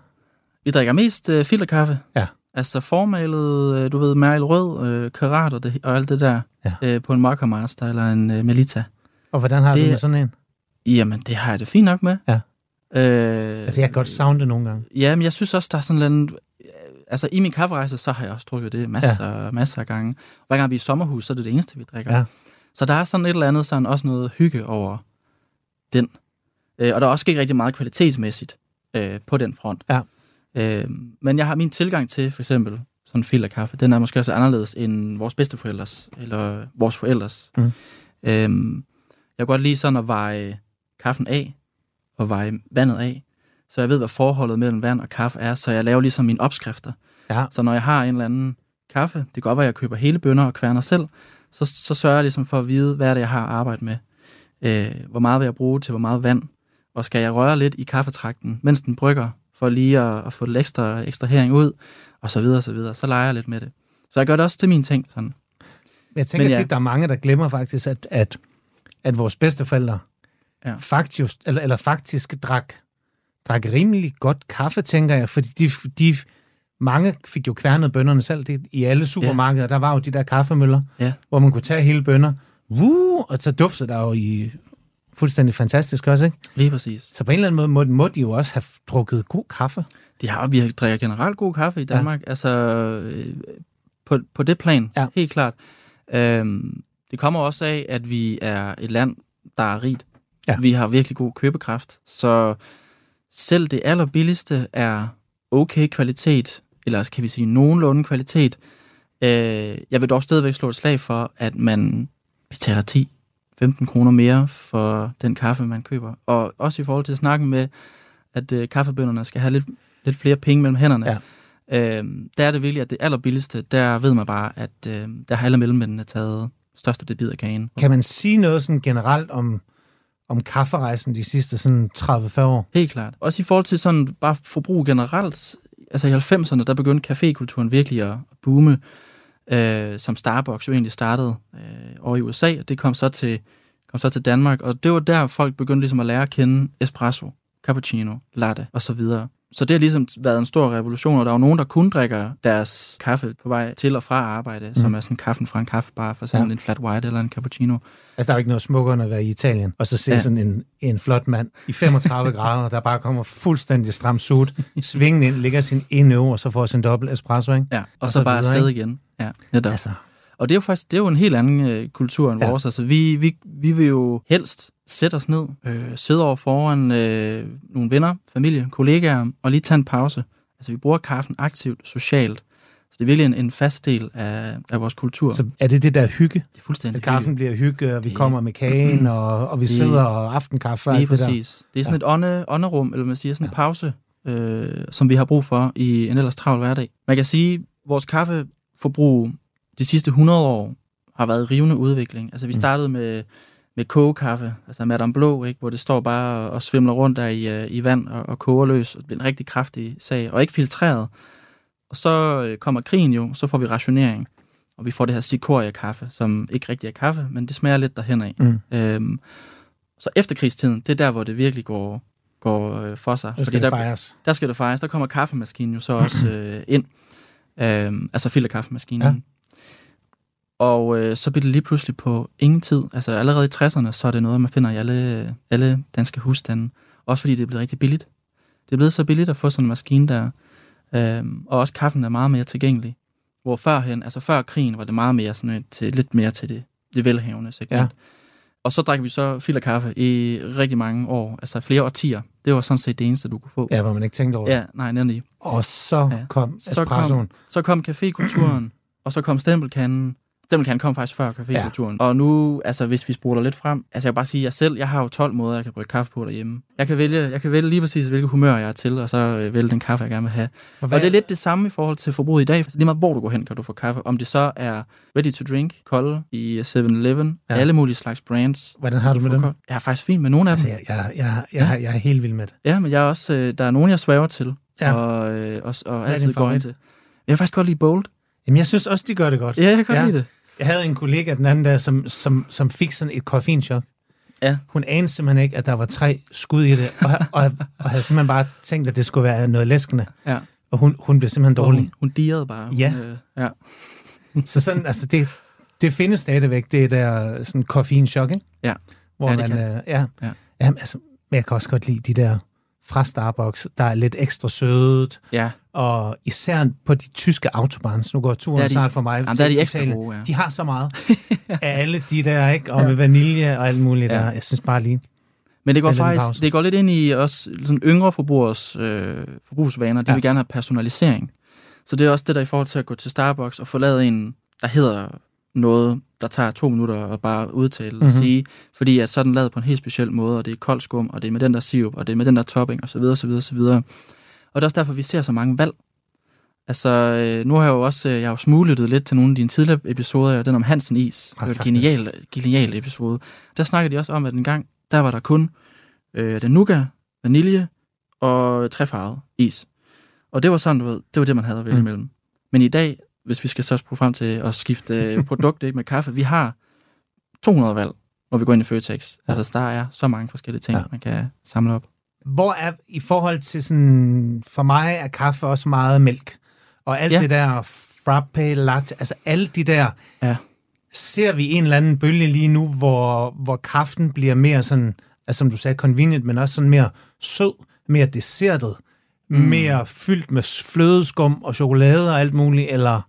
Vi drikker mest øh, filterkaffe. Ja. Altså formalet, øh, du ved, Merl Rød, øh, Karat og, det, og alt det der. Ja. Øh, på en Mocha Master eller en øh, Melita. Og hvordan har Det- du med sådan en? Jamen, det har jeg det fint nok med. Ja. Øh, Altså, jeg kan godt savne det nogle gange. Ja, men jeg synes også, der er sådan en Altså, i min kafferejse, så har jeg også drukket det masser, ja. masser af gange. Hver gang vi er i sommerhus, så er det det eneste, vi drikker. Ja. Så der er sådan et eller andet, sådan også noget hygge over den. Øh, og der er også sket rigtig meget kvalitetsmæssigt øh, på den front. Ja. Øh, men jeg har min tilgang til, for eksempel, sådan en filterkaffe, den er måske også anderledes end vores bedsteforældres, eller vores forældres. Mm. Øh, jeg kan godt lide sådan at veje kaffen af, og veje vandet af, så jeg ved, hvad forholdet mellem vand og kaffe er, så jeg laver ligesom mine opskrifter. Ja. Så når jeg har en eller anden kaffe, det kan godt være, at jeg køber hele bønner og kværner selv, så, så sørger jeg ligesom for at vide, hvad er det, jeg har at arbejde med. Øh, hvor meget vil jeg bruge til hvor meget vand, og skal jeg røre lidt i kaffetrakten, mens den brygger, for lige at, at få lidt ekstra ekstrahering ud, og så videre, og så videre. Så leger jeg lidt med det. Så jeg gør det også til min ting. Sådan. Jeg tænker Men ja. tit, der er mange, der glemmer faktisk, at, at, at vores bedsteforældre Ja. faktisk, eller, eller faktisk drak, drak rimelig godt kaffe, tænker jeg, fordi de, de mange fik jo kværnet bønderne selv. Det, I alle supermarkeder, ja. der var jo de der kaffemøller, Ja. hvor man kunne tage hele bønner, Woo, og så duftede der jo i fuldstændig fantastisk også, ikke? Lige præcis. Så på en eller anden måde må, må de jo også have drukket god kaffe. De har, vi drikker generelt god kaffe i Danmark. Ja. Altså, øh, på, på det plan, Ja. helt klart. Øhm, det kommer også af, at vi er et land, der er rigt. Ja. Vi har virkelig god købekraft. Så selv det allerbilligste er okay kvalitet, eller kan vi sige nogenlunde kvalitet. Øh, jeg vil dog stadigvæk slå et slag for, at man betaler 10 15 kroner mere for den kaffe, man køber. Og også i forhold til snakken med, at øh, kaffebønderne skal have lidt, lidt flere penge mellem hænderne. Ja. Øhm, der er det virkelig, at det allerbilligste, der ved man bare, at øh, der har alle mellemmændene taget største det bid af kagen. Kan man sige noget sådan generelt om, om kafferejsen de sidste sådan 30-40 år? Helt klart. Også i forhold til sådan bare forbrug generelt. Altså i 90'erne, der begyndte cafékulturen virkelig at boome, øh, som Starbucks jo egentlig startede øh, over i USA, og det kom så, til, kom så til Danmark, og det var der, folk begyndte ligesom at lære at kende espresso, cappuccino, latte og så videre. Så det har ligesom været en stor revolution, og der er jo nogen, der kun drikker deres kaffe på vej til og fra arbejde, mm. som er sådan kaffen fra en kaffebar, for eksempel Ja. en flat white eller en cappuccino. Altså, der er jo ikke noget smukkere end at være i Italien, og så se ja. Sådan en, en flot mand i 35 grader, der bare kommer fuldstændig stram suit, svingen ind, ligger sin ene øve, og så får sin dobbelt espresso, ikke? Ja, og, Og så så bare videre, afsted igen. Ja, netop. Altså, Og det er jo faktisk det er jo en helt anden øh, kultur end Ja. ja. vores. Altså, vi, vi, vi vil jo helst sætte os ned, øh, sidde over foran øh, nogle venner, familie, kollegaer, og lige tage en pause. Altså, vi bruger kaffen aktivt, socialt. Så det er virkelig en, en fast del af, af vores kultur. så er det det der hygge, det er fuldstændig at kaffen bliver hygge, og vi kommer med kagen, og, og vi Det- sidder og aftenkaffe og alt det der. præcis. Det er sådan et ånde, ånderum, eller man siger sådan en pause, øh, som vi har brug for i en ellers travl hverdag. Man kan sige, vores kaffeforbrug de sidste 100 år har været rivende udvikling. Altså vi Mm. startede med, med kogekaffe, altså Madame Blå, ikke, hvor det står bare og, svimler rundt der i, øh, i vand og, og koger løs. Og det bliver en rigtig kraftig sag, og ikke filtreret. Og så øh, kommer krigen jo, så får vi rationering. Og vi får det her cikoria-kaffe, som ikke rigtig er kaffe, men det smager lidt derhen af. Mm. Øhm, så efterkrigstiden, det er der, hvor det virkelig går, går øh, for sig. Nu skal der, det fejres. der skal det fejres. Der kommer kaffemaskinen jo så også øh, ind. Øhm, altså filterkaffemaskinen. Ja. Og øh, så bliver det lige pludselig på ingen tid. Altså allerede i 60'erne, så er det noget, man finder i alle, alle danske husstande. Også fordi det er blevet rigtig billigt. Det er blevet så billigt at få sådan en maskine der. Øhm, og også kaffen er meget mere tilgængelig. Hvor førhen, altså før krigen, var det meget mere sådan et, til, lidt mere til det, det velhavende segment. Ja. Og så drak vi så filterkaffe i rigtig mange år, altså flere årtier. Det var sådan set det eneste, du kunne få. Ja, hvor man ikke tænkte over det. ja nej, nemlig. Og så Ja. kom Så espressoen. Så kom cafékulturen, og så kom stempelkanden. Stempelkanden kom faktisk før cafékulturen. Ja. Og nu, altså hvis vi spoler lidt frem, altså jeg vil bare sige, at jeg selv, jeg har jo 12 måder, jeg kan brygge kaffe på derhjemme. Jeg kan vælge, jeg kan vælge lige præcis, hvilket humør jeg er til, og så øh, vælge den kaffe, jeg gerne vil have. For Og det er lidt det samme i forhold til forbruget i dag. For lige meget hvor du går hen, kan du få kaffe. Om det så er ready to drink, kolde i 7-Eleven, Ja. alle mulige slags brands. Hvordan har du med dem? kold. Jeg har faktisk fint med nogle af Altså, dem. jeg, jeg, jeg, jeg, jeg er helt vild med det. Ja, men jeg er også, øh, der er nogen, jeg svæver til. Ja. Og, øh, og, og er altid går ind til. Jeg kan faktisk godt lide Bold. Jamen, jeg synes også, de gør det godt. Ja, jeg kan godt ja. lide det. Jeg havde en kollega den anden dag, som, som, som fik sådan et koffeinchok. Ja. Hun anede simpelthen ikke, at der var tre skud i det, og, og, og havde simpelthen bare tænkt, at det skulle være noget læskende. Ja. Og hun, hun blev simpelthen Og dårlig. Hun, hun dirrede bare. Ja. Hun, øh, ja. Så sådan, altså det, det findes stadigvæk, det der sådan koffeinchok, ikke? Ja. Hvor Ja, det man, kan øh, ja, ja. Ja. Jamen, altså, men jeg kan også godt lide de der fra Starbucks, der er lidt ekstra sødet, Ja, og især på de tyske autobahns, nu går turen snart for mig. Jamen, der er de ekstra gode, ja. De har så meget af alle de der, ikke? Og med vanilje og alt muligt Ja. der. Jeg synes bare lige, men det går faktisk det går lidt ind i også sådan yngre forbrugers øh, forbrugsvaner. De Ja. vil gerne have personalisering. Så det er også det der i forhold til at gå til Starbucks og få lavet en, der hedder noget, der tager to minutter at bare udtale mm-hmm. og Mhm. sige, fordi at så er den lavet på en helt speciel måde, og det er koldt skum, og det er med den der sirup, og det er med den der topping, og så videre, så videre, så videre. Og det er også derfor, vi ser så mange valg. Altså, øh, nu har jeg jo også, øh, jeg har jo smuglyttet lidt til nogle af dine tidligere episoder, den om Hansen Is. Det Ah, var en genial, genial episode. Der snakkede de også om, at en gang, der var der kun øh, den nougat, vanilje og træfarvet is. Og det var sådan, du ved, det var det, man havde at vælge mm. imellem. Men i dag, hvis vi skal så bruge frem til at skifte produkt ikke, med kaffe, vi har 200 valg, når vi går ind i Føtex. Ja. Altså, der er så mange forskellige ting, Ja. man kan samle op. hvor er i forhold til sådan, for mig er kaffe også meget mælk. Og alt. Ja. det der frappe, latte, altså alle de der, Ja. ser vi en eller anden bølge lige nu, hvor, hvor kaffen bliver mere sådan, altså som du sagde, convenient, men også sådan mere sød, mere dessertet, mm. mere fyldt med flødeskum og chokolade og alt muligt, eller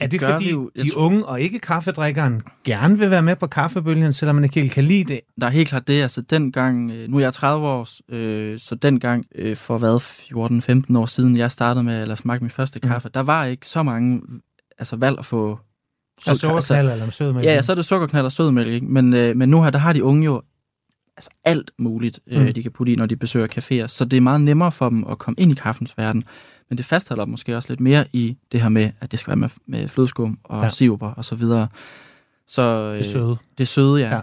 er det fordi jo. De tror- unge og ikke kaffedrikkeren gerne vil være med på kaffebølgen, selvom man ikke helt kan lide det? Der er helt klart det, altså dengang, øh, nu er jeg 30 år, øh, så dengang øh, for hvad, 14-15 år siden, jeg startede med, eller smagte min første Mm. kaffe, der var ikke så mange altså, valg at få Så sød- sukkerknald eller sød med Ja, ja, så er det sukkerknald og sødmælk, ikke? Men, øh, men nu her, der har de unge jo altså alt muligt, øh, Mm. mm. de kan putte i, når de besøger caféer. Så det er meget nemmere for dem at komme ind i kaffens verden. Men det fastholder måske også lidt mere i det her med, at det skal være med, med flødeskum og Ja. ja. siruper og så videre. Så, øh, det søde. Det søde, ja. Ja.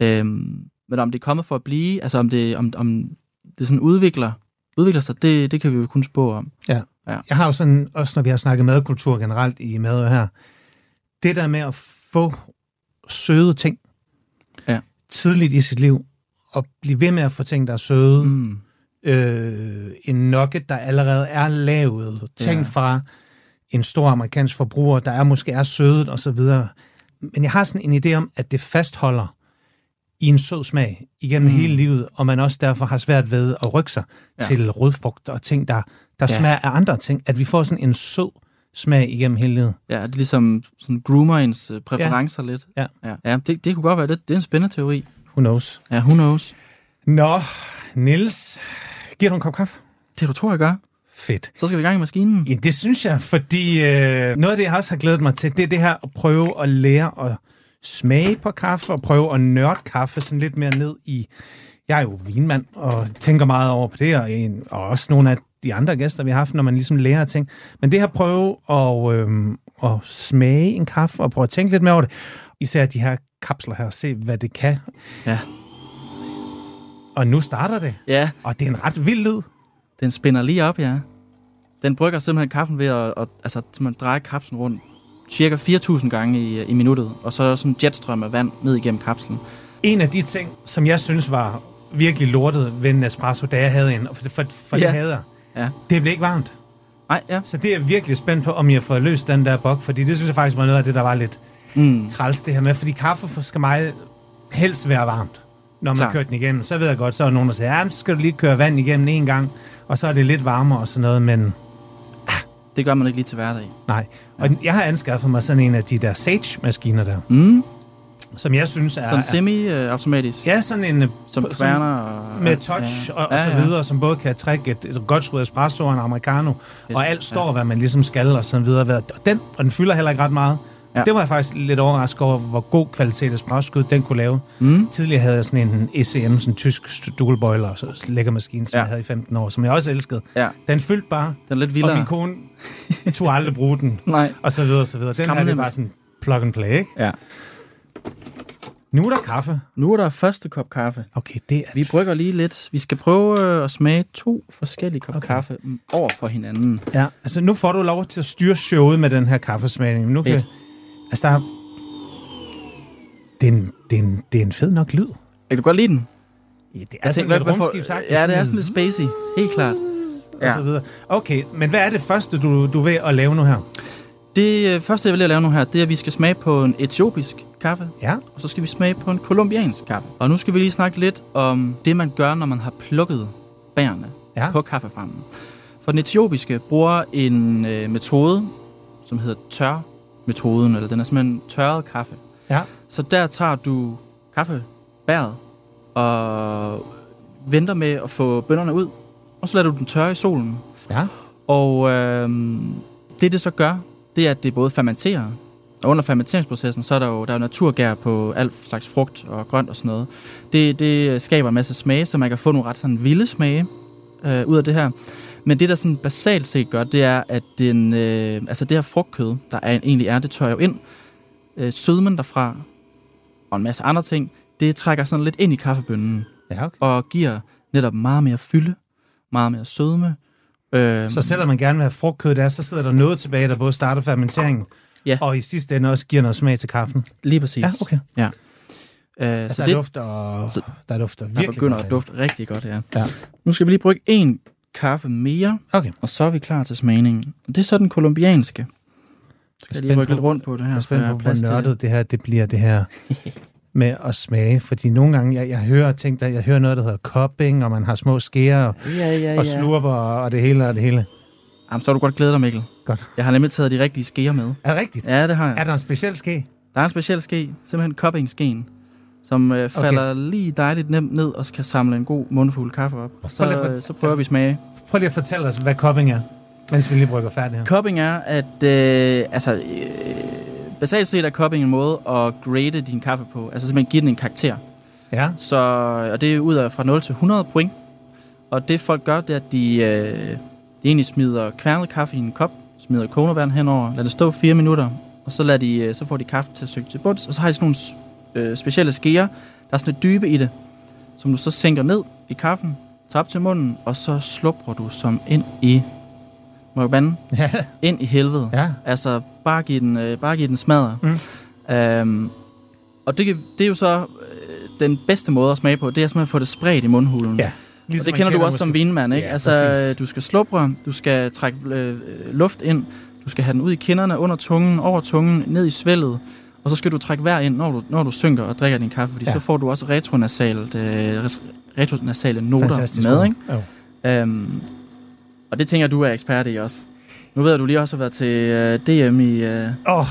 ja. Øhm, men om det er kommet for at blive, altså om det, om, om det sådan udvikler, udvikler sig, det, det kan vi jo kun spå om. Jeg har jo sådan, også når vi har snakket madkultur generelt i mad her, det der med at få søde ting Ja. tidligt i sit liv, og blive ved med at få ting, der er søde, mm. Øh, en nugget, der allerede er lavet, ting Ja. fra en stor amerikansk forbruger, der er måske er sødet og så videre. Men jeg har sådan en idé om, at det fastholder i en sød smag igennem mm. Hele livet, og man også derfor har svært ved at rykke sig ja. Til rødfrugter og ting, der, der ja. Ja. smager af andre ting. At vi får sådan en sød smag igennem hele livet. Ja, det er ligesom sådan groomer ens øh, præferencer ja. lidt. Ja. ja. ja det, det kunne godt være, det, det er en spændende teori. Who knows? Ja, who knows? Nå, Nils, giver du en kop kaffe? Det du tror, jeg gør. Fedt. Så skal vi i gang i maskinen. Ja, det synes jeg, fordi øh, noget af det, jeg også har glædet mig til, det er det her at prøve at lære at smage på kaffe, og prøve at nørde kaffe sådan lidt mere ned i... Jeg er jo vinmand, og tænker meget over på det, og, en, og også nogle af de andre gæster, vi har haft, når man ligesom lærer ting. Men det her prøve at, øh, at smage en kaffe, og prøve at tænke lidt mere over det, især de her kapsler her, se hvad det kan. Ja. Og nu starter det, Ja, og det er en ret vild lyd. den spænder lige op, ja. Den brygger simpelthen kaffen ved at, at altså, man drejer kapslen rundt cirka 4.000 gange i, i minuttet, og så sådan en jetstrøm af vand ned igennem kapslen. En af de ting, som jeg synes var virkelig lortet ved en espresso, da jeg havde en, for, for, for ja. Ja. det havde jeg, Ja. det blev ikke varmt. Nej, ja. Så det er jeg virkelig spændt på, om jeg får løst den der bok, fordi det synes jeg faktisk var noget af det, der var lidt Mm. træls det her med, fordi kaffe skal meget helst være varmt, når man Klar. kører den igennem. Så ved jeg godt, så er nogen, der siger, ja, så skal du lige køre vand igennem en gang, og så er det lidt varmere og sådan noget, men Det gør man ikke lige til hverdag. nej. Og jeg har anskaffet mig sådan en af de der Sage-maskiner der, Mm. som jeg synes er... Sådan semi-automatisk, ja, sådan en... øh, som kværner og... med touch ja. og, og Ja, så ja. videre, som både kan trække et, et godt skud espresso og en americano, og alt står, ja. hvad man ligesom skal og så videre. Den, og den fylder heller ikke ret meget. Ja. Det var jeg faktisk lidt overrasket over, hvor god kvalitet espresso den kunne lave. Mm. Tidligere havde jeg sådan en ECM, sådan en tysk dual boiler, så lækker maskine, som ja. Jeg havde i 15 år, som jeg også elskede. Ja, Den fyldte bare, den er lidt og vildere. min kone tog aldrig bruge den, Nej. og så videre, og så videre. Den her, det bare sådan plug and play, ikke? Ja. Nu er der kaffe. Nu er der første kop kaffe. Okay, det er... Vi brygger lige lidt. Vi skal prøve øh, at smage to forskellige kop Okay. kaffe over for hinanden. Ja, altså nu får du lov til at styre showet med den her kaffesmagning. Nu kan, Fedt. Altså der er, det, er en, det, er en, det er en fed nok lyd. Kan du godt lide den? Ja, det er Jeg sådan lidt hvad for- rumskibsagtigt. Ja, det er sådan lidt spacey. Helt klart. Og så videre. Okay, men hvad er det første, du, du er ved at lave nu her? Det øh, første, jeg vil lave nu her, det er, at vi skal smage på en etiopisk kaffe, Ja, og så skal vi smage på en kolumbiansk kaffe. Og nu skal vi lige snakke lidt om det, man gør, når man har plukket bærene Ja. på kaffefarmen. For den etiopiske bruger en øh, metode, som hedder tør-metoden, eller den er simpelthen tørret kaffe. Ja. Så der tager du kaffebæret og venter med at få bønderne ud, og så lader du den tørre i solen. Ja. Og øh, det, det så gør, det er, at det både fermenterer, og under fermenteringsprocessen, så er der jo, der er jo naturgær på alt slags frugt og grønt og sådan noget. Det, det skaber en masse smage, så man kan få nogle ret sådan vilde smage øh, ud af det her. Men det, der sådan basalt set gør, det er, at den, øh, altså det her frugtkød, der er, egentlig er, det tørrer jo ind. Øh, sødmen derfra, og en masse andre ting, det trækker sådan lidt ind i kaffebønnen, Ja, okay. og giver netop meget mere fylde, meget mere sødme. Øh, Så selvom man gerne vil have frugtkød der, så sidder der noget tilbage, der både starter fermenteringen, Ja. og i sidste ende også giver noget smag til kaffen. Lige præcis. Ja, okay. Ja. Øh, Altså, så der det, dufter, så- der dufter der virkelig begynder godt at dufte rigtig godt, ja. Ja. Nu skal vi lige bruge en kaffe mere, Okay. og så er vi klar til smagningen. Det er så den kolumbianske. Så skal jeg lige rykke lidt rundt på det her. Jeg er spændt på, hvor nørdet det her det bliver, det her med at smage. Fordi nogle gange, jeg, jeg hører ting, der, jeg hører noget, der hedder cupping, og man har små skeer og, Ja, ja, og slurper og, og det hele og det hele. Jamen, så har du godt glædet dig, Mikkel. Godt. Jeg har nemlig taget de rigtige skeer med. Er det rigtigt? Ja, det har jeg. Er der en speciel ske? Der er en speciel ske, simpelthen cupping-skeen, som øh, falder okay. lige dejligt nemt ned og kan samle en god mundfuld kaffe op. Prøv så, at for- øh, så prøver vi smage. Prøv lige at fortælle os, hvad cupping er, mens vi lige brygger færdig her. Cupping er, at øh, altså, øh, basalt set er cupping en måde at grade din kaffe på. Altså simpelthen give den en karakter. Ja, Så, og det er ud af fra 0 til 100 point. Og det folk gør, det er, at de, øh, de egentlig smider kværnet kaffe i en kop, smider kogevand henover, lader det stå 4 minutter, og så, lader de, øh, så får de kaffe til at synke til bunds, og så har de sådan nogle øh, specielle skeer, der er sådan lidt dybe i det, som du så sænker ned i kaffen, tager op til munden, og så slupper du som ind i, må jeg bande? ja, Ind i helvede. ja. Altså, bare giv den, øh, bare giv den smadre. Mm. Øhm, og det, det er jo så øh, den bedste måde at smage på, det er simpelthen at få det spredt i mundhulen. Ja. og Ligesom det man kender du også som vinmand, ikke? Ja, altså, præcis. du skal slubre, du skal trække øh, luft ind, du skal have den ud i kinderne, under tungen, over tungen, ned i svældet, og så skal du trække vejr ind, når du, når du synker og drikker din kaffe, fordi Ja. ja. så får du også retronasalt, øh, retronasale noter Fantastisk med, ikke? Jo. Øhm, og det tænker du er ekspert i også. Nu ved jeg, du lige også har været til øh, DM i, øh, Åh,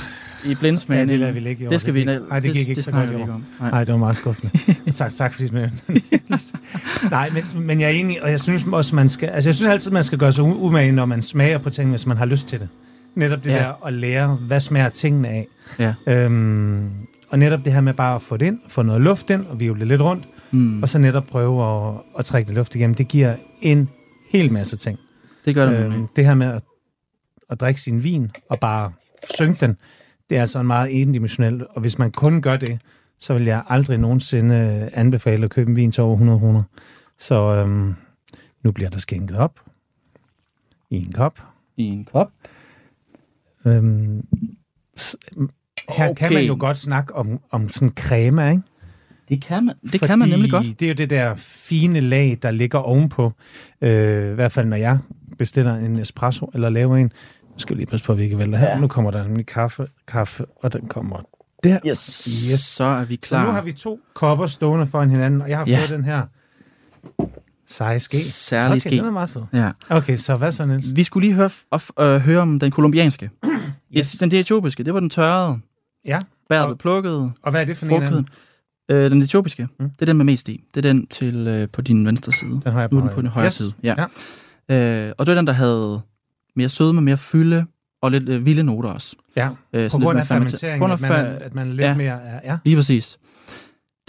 i ja, blindsmagning. det lader vi ligge i år. Det skal vi... gik- Nej, det gik ikke det så godt i vi år. Nej. Nej, det var meget skuffende. tak, tak for dit med. Nej, men, men jeg er enig, og jeg synes også, man skal... Altså, jeg synes altid, man skal gøre sig umage, når man smager på ting, hvis man har lyst til det. Netop det Ja. der at lære, hvad smager tingene af. Ja. Øhm, og netop det her med bare at få det ind, få noget luft ind, og vi det lidt rundt, Mm. og så netop prøve at, at trække det luft igennem. Det giver en hel masse ting. Det gør det. Øhm, det her med at, at drikke sin vin og bare synke den, det er altså en meget endimensionel, og hvis man kun gør det, så vil jeg aldrig nogensinde anbefale at købe en vin til over 100 kroner. Så øhm, nu bliver der skænket op i en kop. I en kop. Øhm, her okay. kan man jo godt snakke om, om sådan crema, ikke? Det kan man, det kan man nemlig godt. det er jo det der fine lag, der ligger ovenpå. Øh, I hvert fald, når jeg bestiller en espresso eller laver en. Nu skal vi lige passe på, at vi ikke vælter her. Ja. Nu kommer der nemlig kaffe, kaffe, og den kommer der. Yes. Yes. Så er vi Så klar. nu har vi to kopper stående foran hinanden, og jeg har Ja. fået den her seje ske. Særlig okay, ske. den er meget fed. Ja. Okay, så hvad så, Niels? Vi skulle lige høre, of, øh, høre om den kolumbianske. Yes. Den etiopiske, det var den tørrede. Ja, Bæret blev plukket. og hvad er det for en? Frugtkøden. Øh, den etiopiske, Mm. det er den med mest i. Det er den til øh, på din venstre side. Den har jeg Nu er den på den højre yes. side. Ja. Øh, og det var den, der havde mere sødme, mere fylde og lidt øh, vilde noter også. Ja, Øh, på grund af fermenteringen, På grund at af man, er, at man er lidt ja. mere... er- Ja, Lige præcis.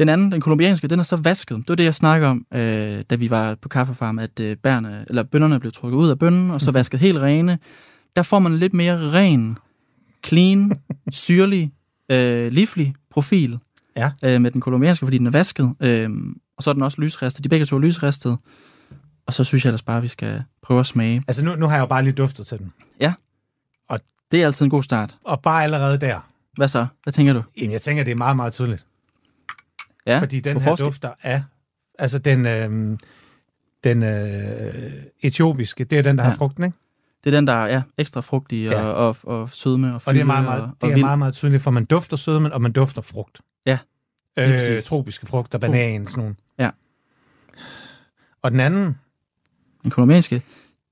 Den anden, den kolumbianske, den er så vasket. Det var det, jeg snakkede om, øh, da vi var på kaffefarm, at øh, bærne, eller bønderne blev trukket ud af bønnen, og så vasket helt rene. Der får man en lidt mere ren, clean, syrlig, øh, livlig profil Ja. øh, med den kolumbianske, fordi den er vasket. Øh, og så er den også lysristet. De begge to er lysristet. Og så synes jeg ellers bare, at vi skal prøve at smage. Altså nu, nu har jeg jo bare lige duftet til den. Det er altid en god start. Og bare allerede der, Hvad så? Hvad tænker du? jamen jeg tænker, det er meget, meget tydeligt. Ja, Fordi den her dufter af, altså den, øh, den øh, etiopiske, det er den, der ja. Har frugten, ikke? Det er den, der er ja, ekstra frugtig og, Ja. og, og, og sødme og fylde Og det er meget, meget, og, det og er vild. meget, meget tydeligt, for man dufter sødmen, og man dufter frugt. Ja, Øh, præcis. tropiske frugter, banan, sådan nogle. Ja. Og den anden, den kolumbianske,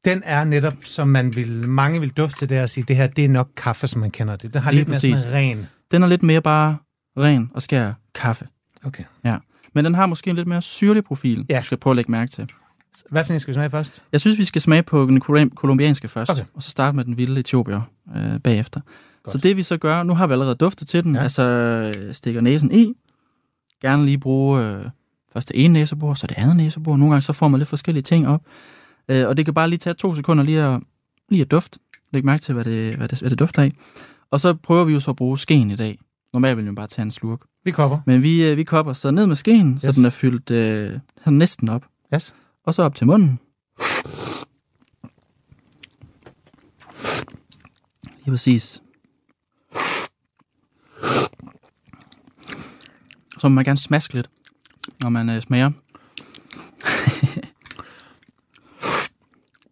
Den er netop, som man vil, mange vil dufte til det og sige, det her, det er nok kaffe, som man kender det. Den har Lige lidt mere sådan præcis. en ren. den er lidt mere bare ren og skær kaffe. Okay. Men den har måske en lidt mere syrlig profil, Ja. du skal prøve at lægge mærke til. Hvad for en skal vi smage først? Jeg synes, vi skal smage på den kolum- kolumbianske først, Okay. og så starte med den vilde etiopier øh, bagefter. Godt. Så det vi så gør, nu har vi allerede duftet til den, Ja. ja. altså øh, stikker næsen i, gerne lige bruge øh, først det ene næsebor, så det andet næsebor. Nogle gange så får man lidt forskellige ting op, øh, og det kan bare lige tage to sekunder lige at, lige at dufte. Læg mærke til, hvad det, hvad, det, hvad det dufter af. Og så prøver vi jo så at bruge skeen i dag. Normalt vil vi bare tage en slurk. Vi kopper. Men vi, øh, vi kopper så ned med skeen, yes. så den er fyldt øh, sådan næsten op. Yes. Og så op til munden. Lige præcis. Så må man gerne smaske lidt, når man øh, smager.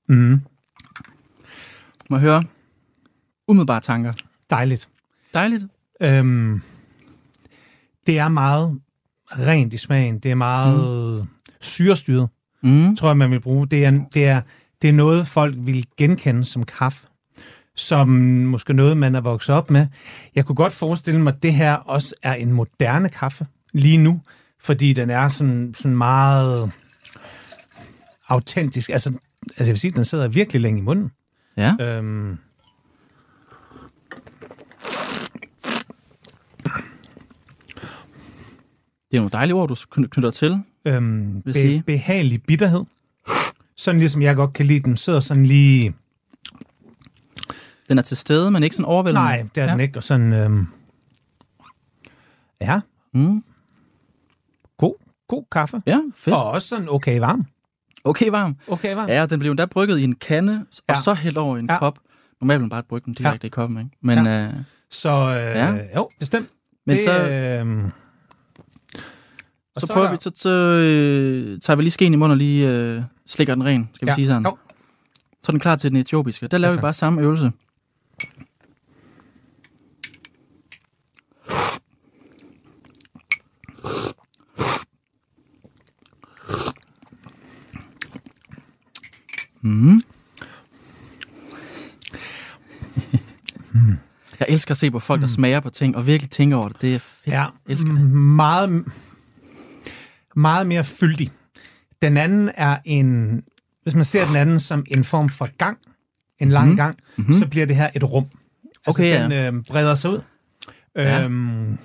Mm. Må jeg høre umiddelbare tanker. Dejligt. Dejligt. Øhm, det er meget rent i smagen. Det er meget mm. syrestyret, Mm. tror jeg, man vil bruge. Det er, det, er, det er noget, folk vil genkende som kaffe. Som måske noget, man er vokset op med. Jeg kunne godt forestille mig, at det her også er en moderne kaffe lige nu. Fordi den er sådan, sådan meget autentisk. Altså, altså, jeg vil sige, den sidder virkelig længe i munden. Ja. Øhm, Det er nogle dejlige ord, du kny- knytter til. øhm, be, sige? behagelig bitterhed. Sådan ligesom jeg godt kan lide den. Sidder sådan lige... Den er til stede, men ikke sådan overvældende. Nej, det er ja. den ikke. Og sådan... Øhm, ja, Mm. god, god kaffe. Ja, fedt. Og også sådan okay varm. Okay, varm. Okay varm. Ja, den blev endda brygget i en kande, og Ja. så hældt over i en Ja. kop. Normalt vil man bare brygge den direkte ja. i koppen, ikke? Men, ja. øh, Så øh, ja. Jo, bestemt. men det, så, øhm, og så, er prøver der- vi, så, så øh, tager vi lige skeen i munden og lige øh, slikker den ren, skal vi Ja. sige sådan. Jo. Så er den klar til den etiopiske. Der laver Ja, vi bare samme øvelse. Mm. Jeg elsker at se på folk, der smager på ting, og virkelig tænker over det. Det er fedt. Ja, Jeg elsker mm, det. meget, meget mere fyldig. Den anden er en, hvis man ser den anden som en form for gang, en lang mm. gang, mm-hmm. så bliver det her et rum. Altså, Okay, den ja. øh, breder sig ud. Ja. Øhm,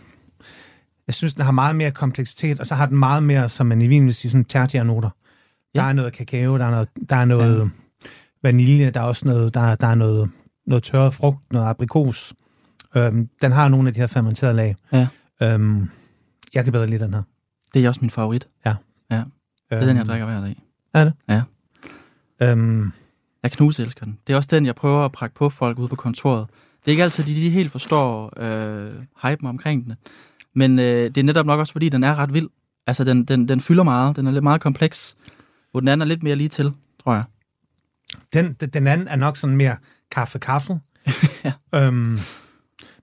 jeg synes, den har meget mere kompleksitet, og så har den meget mere, som man i vin vil sige, sådan tertiærnoter. Der Ja. er noget kakao, der er noget, der er noget ja. vanilje, der er også noget, der, der er noget, noget tørret frugt, noget aprikos. Øhm, den har nogle af de her fermenterede lag. Ja. Øhm, jeg kan bedre lide den her. Det er også min favorit. Ja. Ja. Det er den, jeg drikker hver dag. Er det? Ja. Øhm, Jeg knuselsker den. Det er også den, jeg prøver at prakke på folk ude på kontoret. Det er ikke altid, de, de helt forstår øh, hypen omkring den. Men øh, det er netop nok også, fordi den er ret vild. Altså, den, den, den fylder meget. Den er lidt meget kompleks. Hvor den anden er lidt mere lige til, tror jeg. den, den- den anden er nok sådan mere kaffe-kaffe. Ja. øhm,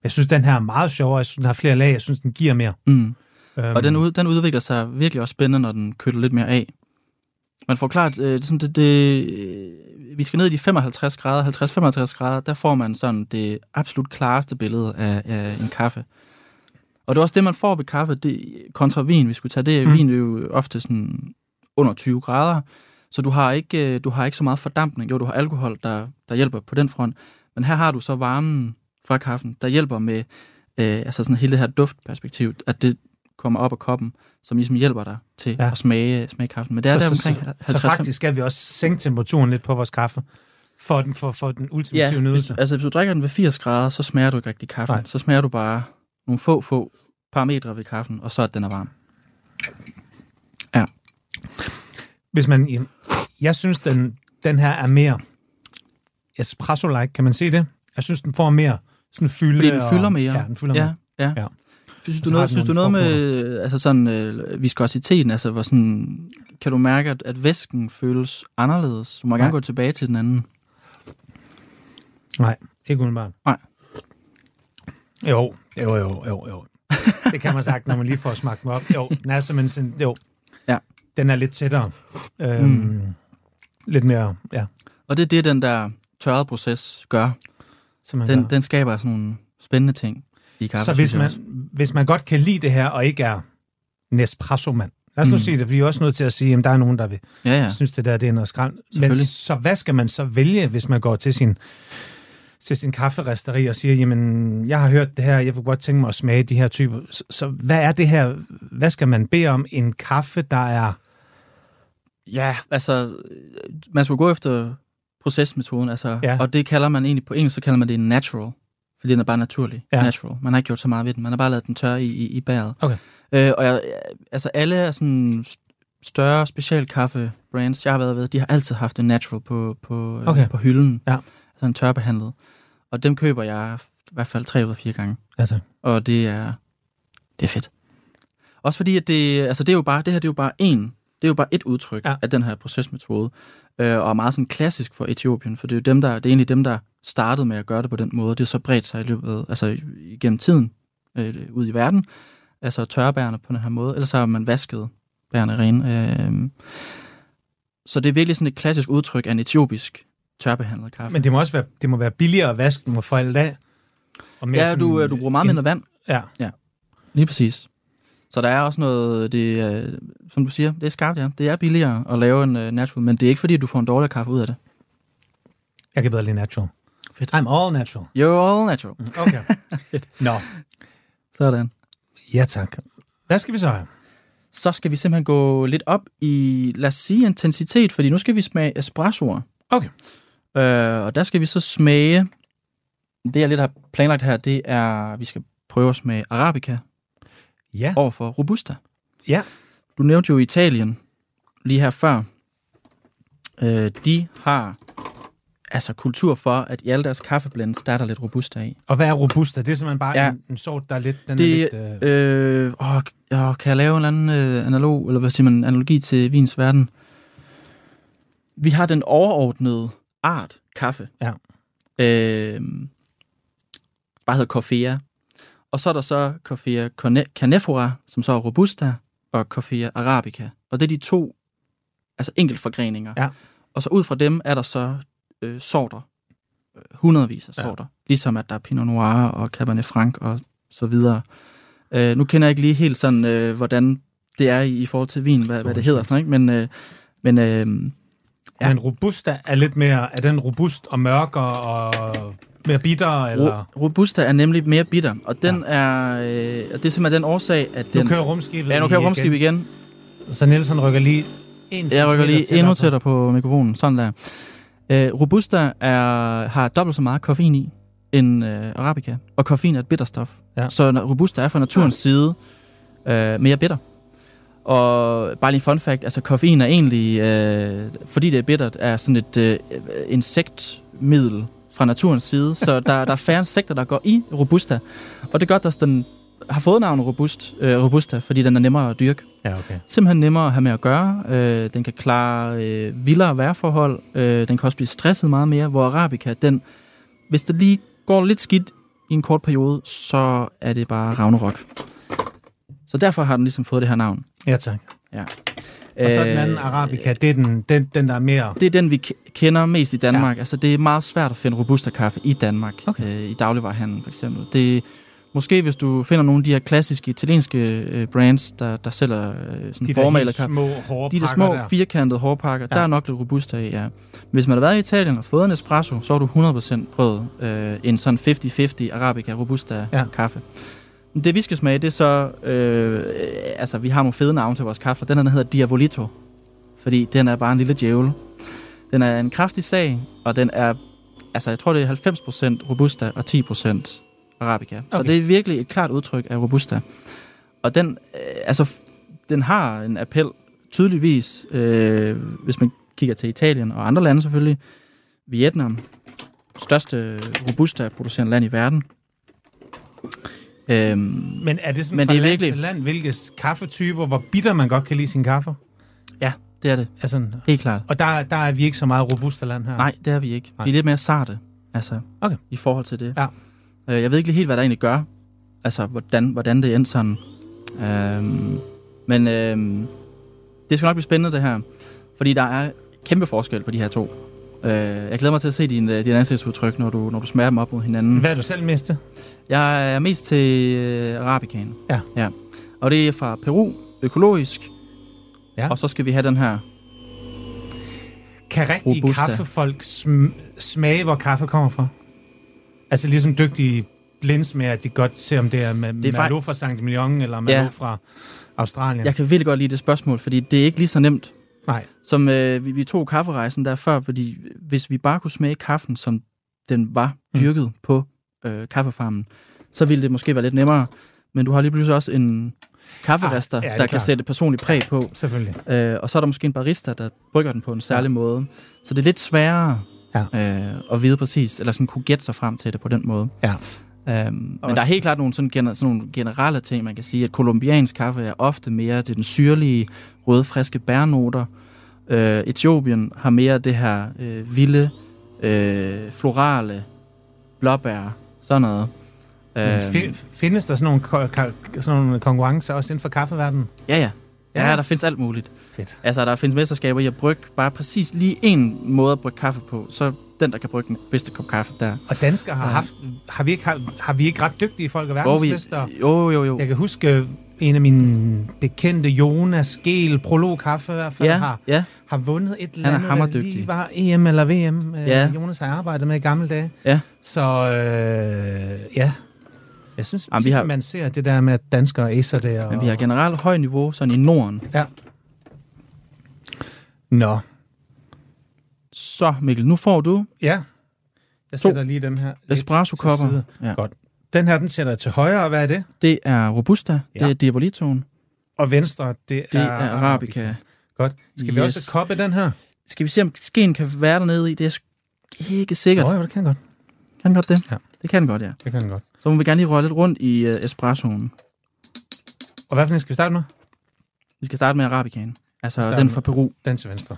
jeg synes, den her er meget sjovere. Jeg synes, den har flere lag. Jeg synes, den giver mere. Mm. Øhm, Og den, ud, den udvikler sig virkelig også spændende, når den køler lidt mere af. Man får klart, øh, det, sådan, det, det, øh, vi skal ned i de 55 grader, 50-55 grader, der får man sådan det absolut klareste billede af, af en kaffe. Og det er også det, man får ved kaffe, det, kontra vin. Hvis vi tager det, Mm. mm. vin er jo ofte sådan under 20 grader, så du har ikke, øh, du har ikke så meget fordampning. Jo, du har alkohol, der, der hjælper på den front, men her har du så varmen fra kaffen, der hjælper med øh, altså sådan hele det her duftperspektiv, at det kommer op af koppen, som ligesom hjælper dig til Ja. ja. at smage, smage kaffen. Men det er så, der omkring så, 50 så faktisk skal vi også sænke temperaturen lidt på vores kaffe, for den, for, for den ultimative Ja, hvis, nydelse. altså hvis du drikker den ved 80 grader, så smager du ikke rigtig kaffen. Nej. Så smager du bare nogle få, få parametre ved kaffen, og så at den er varm. Hvis man, jeg synes, den, den her er mere espresso-like, kan man se det? Jeg synes, den får mere sådan fylde. Fordi den fylder og, mere. Ja, den fylder ja, mere. ja. Ja. Synes du så har noget, synes du noget med altså sådan, øh, viskositeten? Altså, hvor sådan, kan du mærke, at, at væsken føles anderledes? Du må Nej. gerne gå tilbage til den anden. Nej, ikke umiddelbart. Nej. Jo, jo, jo, jo, jo. Det kan man sagt, når man lige får smagt den op. Jo, den er simpelthen sådan, jo. Ja. Den er lidt tættere. Øhm, Mm. lidt mere, ja, Og det er det, den der tørrede proces gør. som man Den, gør. den skaber sådan nogle spændende ting i kaffe. Så hvis man. Hvis man godt kan lide det her, og ikke er Nespresso-mand, lad os nu Mm. sige det, for vi er også nødt til at sige, at der er nogen, der vil Ja, ja. synes, det der det er noget skrald. Men så hvad skal man så vælge, hvis man går til sin, til sin kafferisteri og siger, jamen, jeg har hørt det her, jeg vil godt tænke mig at smage de her typer. Så, så hvad er det her? Hvad skal man bede om? En kaffe, der er... Ja, altså, man skulle gå efter procesmetoden, altså, ja. og det kalder man egentlig, på engelsk, så kalder man det natural, fordi den er bare naturlig, Ja. natural. Man har ikke gjort så meget ved den, man har bare lavet den tørre i, i, i bæret. Okay. Øh, og jeg, altså, alle er sådan st- større specialkaffe-brands, jeg har været ved, de har altid haft en natural på, på, øh, Okay. på hylden, Ja. altså en tørbehandlet. Og dem køber jeg i hvert fald tre ud af fire gange. Altså, Og det er, det er fedt. Også fordi, at det, altså det er jo bare, det her det er jo bare en, det er jo bare et udtryk ja. af den her procesmetode, øh, og er meget sådan klassisk for Etiopien, for det er jo dem, der, det er egentlig dem, der startede med at gøre det på den måde. Det er så bredt sig i løbet, altså igennem tiden, øh, ud i verden, altså tørre bærene på den her måde, ellers har man vasket bærene rene. Øh, så det er virkelig sådan et klassisk udtryk af en etiopisk tørbehandlet kaffe. men det må også være, det må være billigere at vaske den for alle dag. Og mere ja, sådan du, øh, du bruger meget en- mindre vand, Ja, Lige præcis. Så der er også noget, det, øh, som du siger, det er skarpt, ja. Det er billigere at lave en uh, natural, men det er ikke fordi, du får en dårlig kaffe ud af det. jeg kan bedre lide natural. Fedt. I'm all natural. You're all natural. Okay. Nå, Sådan. ja tak. Hvad skal vi så have? Så skal vi simpelthen gå lidt op i, lad os sige, intensitet, fordi nu skal vi smage espressoer. Okay. Øh, og der skal vi så smage, det jeg lidt har planlagt her, det er, vi skal prøve at smage Arabica Ja, over for Robusta. Ja. Du nævnte jo Italien lige her før. Øh, de har altså kultur for, at i alle deres kaffeblends, der er der lidt Robusta i. og hvad er robusta? Det er simpelthen bare ja. En, en sort, der er lidt... Den Det, er lidt øh... Øh, åh, åh, kan jeg lave en eller anden øh, analog, eller hvad siger man, analogi til vins verden? Vi har den overordnede art kaffe. Ja. Øh, bare hedder Coffea. Og så er der så Coffea Corne- Canephora, som så er Robusta, og Coffea Arabica. Og det er de to altså enkeltforgreninger. Ja. Og så ud fra dem er der så øh, sorter. Øh, Hundredvis af Ja. sorter. Ligesom at der er Pinot Noir og Cabernet Franc og så videre. Øh, nu kender jeg ikke lige helt sådan, øh, hvordan det er i, i forhold til vin, hvad, hvad det hedder. Sådan, ikke? Men, øh, men øh, ja. Men robusta er lidt mere... Er den robust og mørkere og mere bitter, eller... Ro- Robusta er nemlig mere bitter, og den ja. er, øh, og det er simpelthen den årsag, at Nu den... kører rumskibet ja, nu kører rumskib igen. Så Nielsen rykker lige en Jeg rykker lige endnu tættere på mikrofonen, sådan der. Øh, Robusta er, har dobbelt så meget koffein i end øh, Arabica, og koffein er et bitterstof. Ja. Så Robusta er fra naturens side øh, mere bitter. Og bare lige en fun fact, altså koffein er egentlig, øh, fordi det er bittert, er sådan et øh, insektmiddel fra naturens side, så der, der er færre insekter, der går i Robusta. Og det gør, at den har fået navnet Robust, øh, Robusta, fordi den er nemmere at dyrke Ja, okay. simpelthen nemmere at have med at gøre. Øh, den kan klare øh, vildere vejrforhold. Øh, den kan også blive stresset meget mere, hvor Arabica, den, hvis det lige går lidt skidt i en kort periode, så er det bare Ragnarok. Så derfor har den ligesom fået det her navn. Ja, tak. Ja. Og så den anden Arabica, det er den, den, den der er mere... Det er den, vi kender mest i Danmark. Ja. Altså, det er meget svært at finde robusta kaffe i Danmark. Okay. Øh, I dagligvarerhandlen for eksempel. Det måske hvis du finder nogle af de her klassiske italienske øh, brands, der, der sælger øh, sådan De helt kaffe. små De der små der. firkantede hårpakker, ja. Der er nok lidt robusta i, ja. Hvis man har været i Italien og fået en espresso, så har du 100% prøvet øh, en sådan 50-50 Arabica Robusta Ja. kaffe. Det vi skal smage, det er så, øh, altså vi har nogle fede navne til vores kaffe, den her den hedder Diabolito, fordi den er bare en lille djævel. Den er en kraftig sag, og den er, altså jeg tror det er 90% Robusta og 10% Arabica. Okay. Så det er virkelig et klart udtryk af Robusta. Og den, øh, altså, den har en appel tydeligvis, øh, hvis man kigger til Italien og andre lande selvfølgelig. Vietnam, største robusta producerende land i verden. Øhm, Men er det sådan Men fra det er land virkelig- til land, hvilke kaffetyper, hvor bitter man godt kan lide sin kaffe? ja, det er det. Altså, Helt klart. og der, der er vi ikke så meget robusta land her. Nej, det er vi ikke. Nej. Vi er lidt mere sarte, altså, Okay. i forhold til det. Ja. Øh, jeg ved ikke helt, hvad der egentlig gør. Altså, hvordan, hvordan det endte sådan. Øhm, men øhm, det skal nok blive spændende, det her. Fordi der er kæmpe forskel på de her to. Øh, jeg glæder mig til at se din, øh, din ansigtsudtryk, når du, når du smager dem op mod hinanden. Hvad er du selv mest? Jeg er mest til øh, arabicaen. Ja. ja. Og det er fra Peru, økologisk. Ja. Og så skal vi have den her. Kan rigtige Robusta. kaffefolk sm- smage, hvor kaffe kommer fra? Altså ligesom dygtige blindsmager, at de godt ser, om det er med Det er Malo fra St. Emilion, eller Malo Ja. fra Australien. Jeg kan virkelig godt lide det spørgsmål, fordi det er ikke lige så nemt, Nej. som øh, vi, vi tog kafferejsen der før, fordi hvis vi bare kunne smage kaffen, som den var dyrket mm. på øh, kaffefarmen, så ville det måske være lidt nemmere. Men du har lige pludselig også en kafferester, Ah, ja, er der kan klart. sætte personlig præg på. Selvfølgelig. Øh, og så er der måske en barista, der brygger den på en særlig ja. måde. Så det er lidt sværere Ja. øh, at vide præcis, eller sådan kunne gætte sig frem til det på den måde. Ja. Øhm, men Også- der er helt klart nogle, sådan, gener, sådan nogle generelle ting, man kan sige, at kolumbiansk kaffe er ofte mere til den syrlige, røde, friske bærnoter. Øh, Etiopien har mere det her øh, vilde, øh, florale, blåbær, sådan noget. Men Øhm, fi- findes der sådan nogle, sådan nogle konkurrencer også inden for kaffeverdenen? ja, ja. Ja, Ja. der findes alt muligt. Fedt. Altså, der findes mesterskaber i at brygge bare præcis lige en måde at brygge kaffe på. Så den, der kan brygge den bedste kop kaffe der. Og danskere har haft... Har vi ikke, har, har vi ikke ret dygtige folk og vi, verdensmester? jo, jo, jo. Jeg kan huske en af mine bekendte, Jonas Gel, Prolog Kaffe i hvert fald, Ja, har, ja, har vundet et eller Han er andet, der hammerdygtig. lige var EM eller VM. Ja. Ja. Jonas har arbejdet med i gamle dage. ja. Så øh, ja, jeg synes, Jamen, vi tit, har- man ser det der med, at danskere acer det. Og... Men vi har generelt højt niveau sådan i Norden. Ja. Nå, Så, Mikkel, nu får du ja. Jeg To sætter lige dem her. lidt til espresso-kopper. side. Ja. Godt. Den her, den sætter jeg til højre, og hvad er det? Det er Robusta, Ja. ja. det er Diabolitoen, Og venstre, det, det er Arabica. Godt. Skal vi Yes. også koppe den her? Skal vi se, om skeen kan være dernede i? Det er sk- ikke sikkert. Nå, jo, det kan godt. Kan den godt det? Ja. Det kan den godt, ja. Det kan den godt. Så må vi gerne lige røre lidt rundt i uh, espressoen. Og hvad for en skal vi starte med? Vi skal starte med Arabicaen. Altså Start den fra Peru. Den til venstre.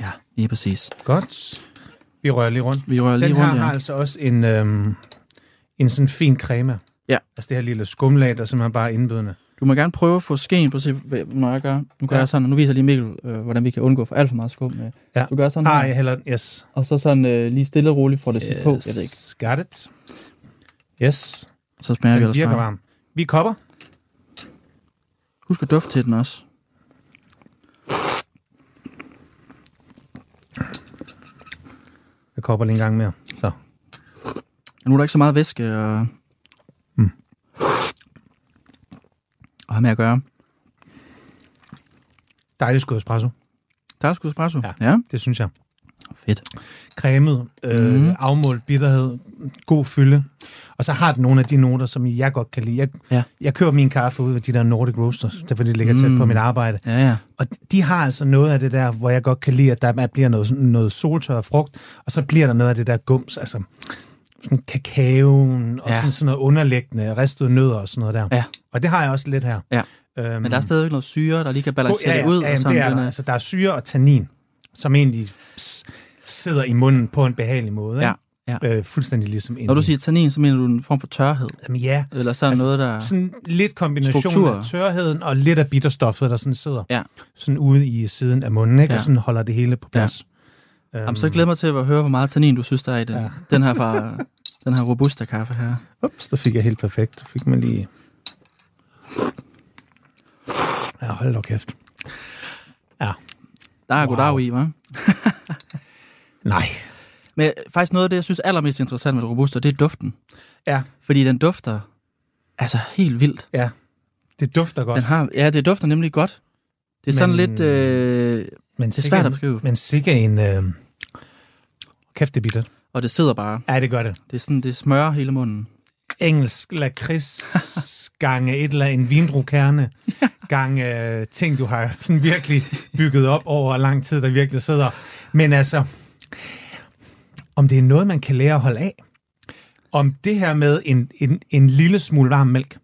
Ja, lige præcis. Godt. Vi rører lige rundt. Vi rører lige Den her rundt, ja. har altså også en, øhm, en sådan fin creme. Ja. Altså det her lille skumlag, der simpelthen bare er indbydende. Du må gerne prøve at få skeen på, se, hvad- når jeg gør. Nu gør Ja. jeg sådan, og nu viser jeg lige Mikkel, øh, hvordan vi kan undgå for alt for meget skum. Øh. Ja. Du gør sådan Ah, her, jeg hælder, yes. og så sådan øh, lige stille og roligt får det yes. på. Jeg ved ikke. Got it. Yes. Så smager vi Den ellers virker bare. varm. Vi kopper. Husk at dufte til den også. Jeg kopper lige en gang mere. Så. Nu er der ikke så meget væske og... Mm. Og have med at gøre. Dejlig skud espresso. Der er sgu espresso. Ja. ja. Det synes jeg. Fedt. Cremet, øh, Mhm. afmålt bitterhed, god fylde. Og så har den nogle af de noter, som jeg godt kan lide. Jeg, Ja. jeg køber min kaffe ud af de der Nordic Roasters, det er fordi det ligger tæt Mm. på mit arbejde. Ja, ja. Og de har altså noget af det der, hvor jeg godt kan lide, at der bliver noget, sådan noget soltørret frugt, og så bliver der noget af det der gums, altså sådan kakaoen og Ja. sådan, sådan noget underliggende, ristede nødder og sådan noget der. Ja. Og det har jeg også lidt her. Ja. Øhm, Men der er stadigvæk noget syre, der lige kan balancere ja, ja, det ud. Ja, og jamen, sådan, det er der. Altså, der er syre og tannin, som egentlig sidder i munden på en behagelig måde. Ja, ikke? Øh, fuldstændig ligesom Når du siger tannin, så mener du en form for tørhed. Jamen ja, Eller sådan Altså, noget, der... sådan lidt kombination Struktur. af tørheden og lidt af bitterstoffet, der sådan sidder Ja. sådan ude i siden af munden, ikke? Ja. og sådan holder det hele på plads. Ja. Jamen, så glæder mig til at høre, hvor meget tannin du synes, der er i den, ja. Ja. den her fra den her robusta kaffe her. Ups, der fik jeg helt perfekt. Der fik man lige... Ja, hold da kæft. Ja, Der er wow. goddag i, hva'? Nej. Men faktisk noget af det, jeg synes er allermest interessant med robusta, det er duften. Ja, Fordi den dufter altså helt vildt. ja. Det dufter godt. Den har, ja, det dufter nemlig godt. Det er sådan Men- lidt... Øh, men det er svært at beskrive. Men sikke en... Øh... Kæft, det er bittert. og det sidder bare. Ja, det gør det. Det er sådan, det smører hele munden. Engelsk lakrids gange et eller en vindrukerne, gange øh, ting, du har sådan virkelig bygget op over lang tid, der virkelig sidder. Men altså, om det er noget, man kan lære at holde af, om det her med en, en, en lille smule varm mælk,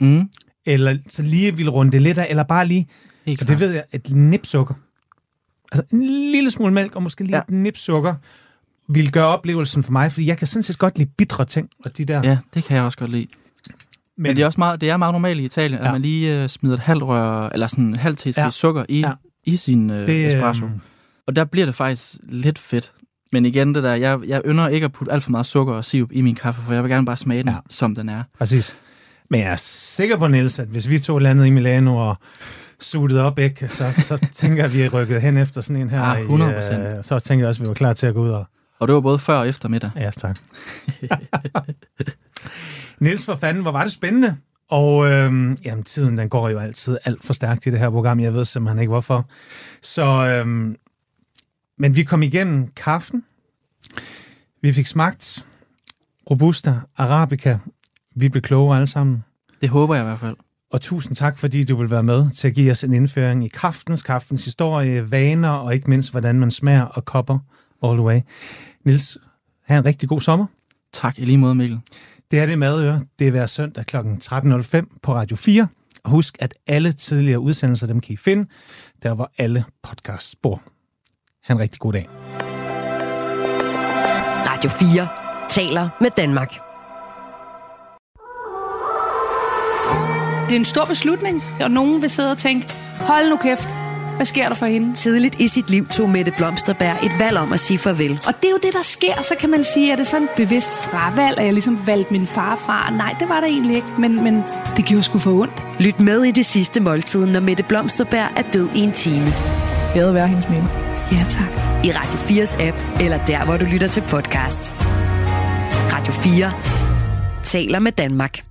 Mm, eller så lige vil runde det lidt af, eller bare lige, helt og det ved jeg, et nip sukker. Altså en lille smule mælk, og måske lige Ja. et nip sukker, vil gøre oplevelsen for mig, fordi jeg kan sådan set godt lide bitre ting, og de der... Ja, det kan jeg også godt lide. Men, Men det er også meget, det er meget normalt i Italien, ja. At man lige øh, smider et halvt rør, eller sådan en halv teske Ja. sukker i, ja. I sin øh, det, espresso. øhm, Og der bliver det faktisk lidt fedt. Men igen, det der, jeg, jeg ynder ikke at putte alt for meget sukker og sirup i min kaffe, for jeg vil gerne bare smage den, Ja. ja. som den er. Præcis. Men jeg er sikker på, Niels, at hvis vi to landede i Milano og suttede op, ikke, så, så tænker jeg, at vi er rykket hen efter sådan en her. Ah, i, 100%. øh, så tænker jeg også, at vi var klar til at gå ud og... Og det var både før og efter middag. Ja, tak. Niels, for fanden, hvor var det spændende. Og øhm, jamen, tiden den går jo altid alt for stærkt i det her program. Jeg ved simpelthen ikke, hvorfor. Så, øhm, men vi kom igennem kaffen. Vi fik smagt Robusta, Arabica. Vi blev klogere alle sammen. Det håber jeg i hvert fald. Og tusind tak, fordi du vil være med til at give os en indføring i kaftens, kaftens historie, vaner og ikke mindst, hvordan man smager og kopper all the way. Nils, have en rigtig god sommer. Tak i lige måde, Mikkel. Det er det Madøre. Det er hver søndag kl. 13.05 på Radio 4. Og husk, at alle tidligere udsendelser, dem kan I finde, der hvor alle podcasts bor. Ha' en rigtig god dag. Radio 4 taler med Danmark. Det er en stor beslutning, og nogen vil sidde og tænke, hold nu kæft, hvad sker der for hende? Tidligt i sit liv tog Mette Blomsterberg et valg om at sige farvel. Og det er jo det, der sker. Så kan man sige, at det er sådan et bevidst fravalg, at jeg ligesom valgte min far fra. Nej, det var der egentlig ikke, men, men det gjorde sgu for ondt. Lyt med i det sidste måltid, når Mette Blomsterberg er død i en time. Gade være hendes minde. Ja, tak. I Radio 4's app, eller der, hvor du lytter til podcast. Radio 4 taler med Danmark.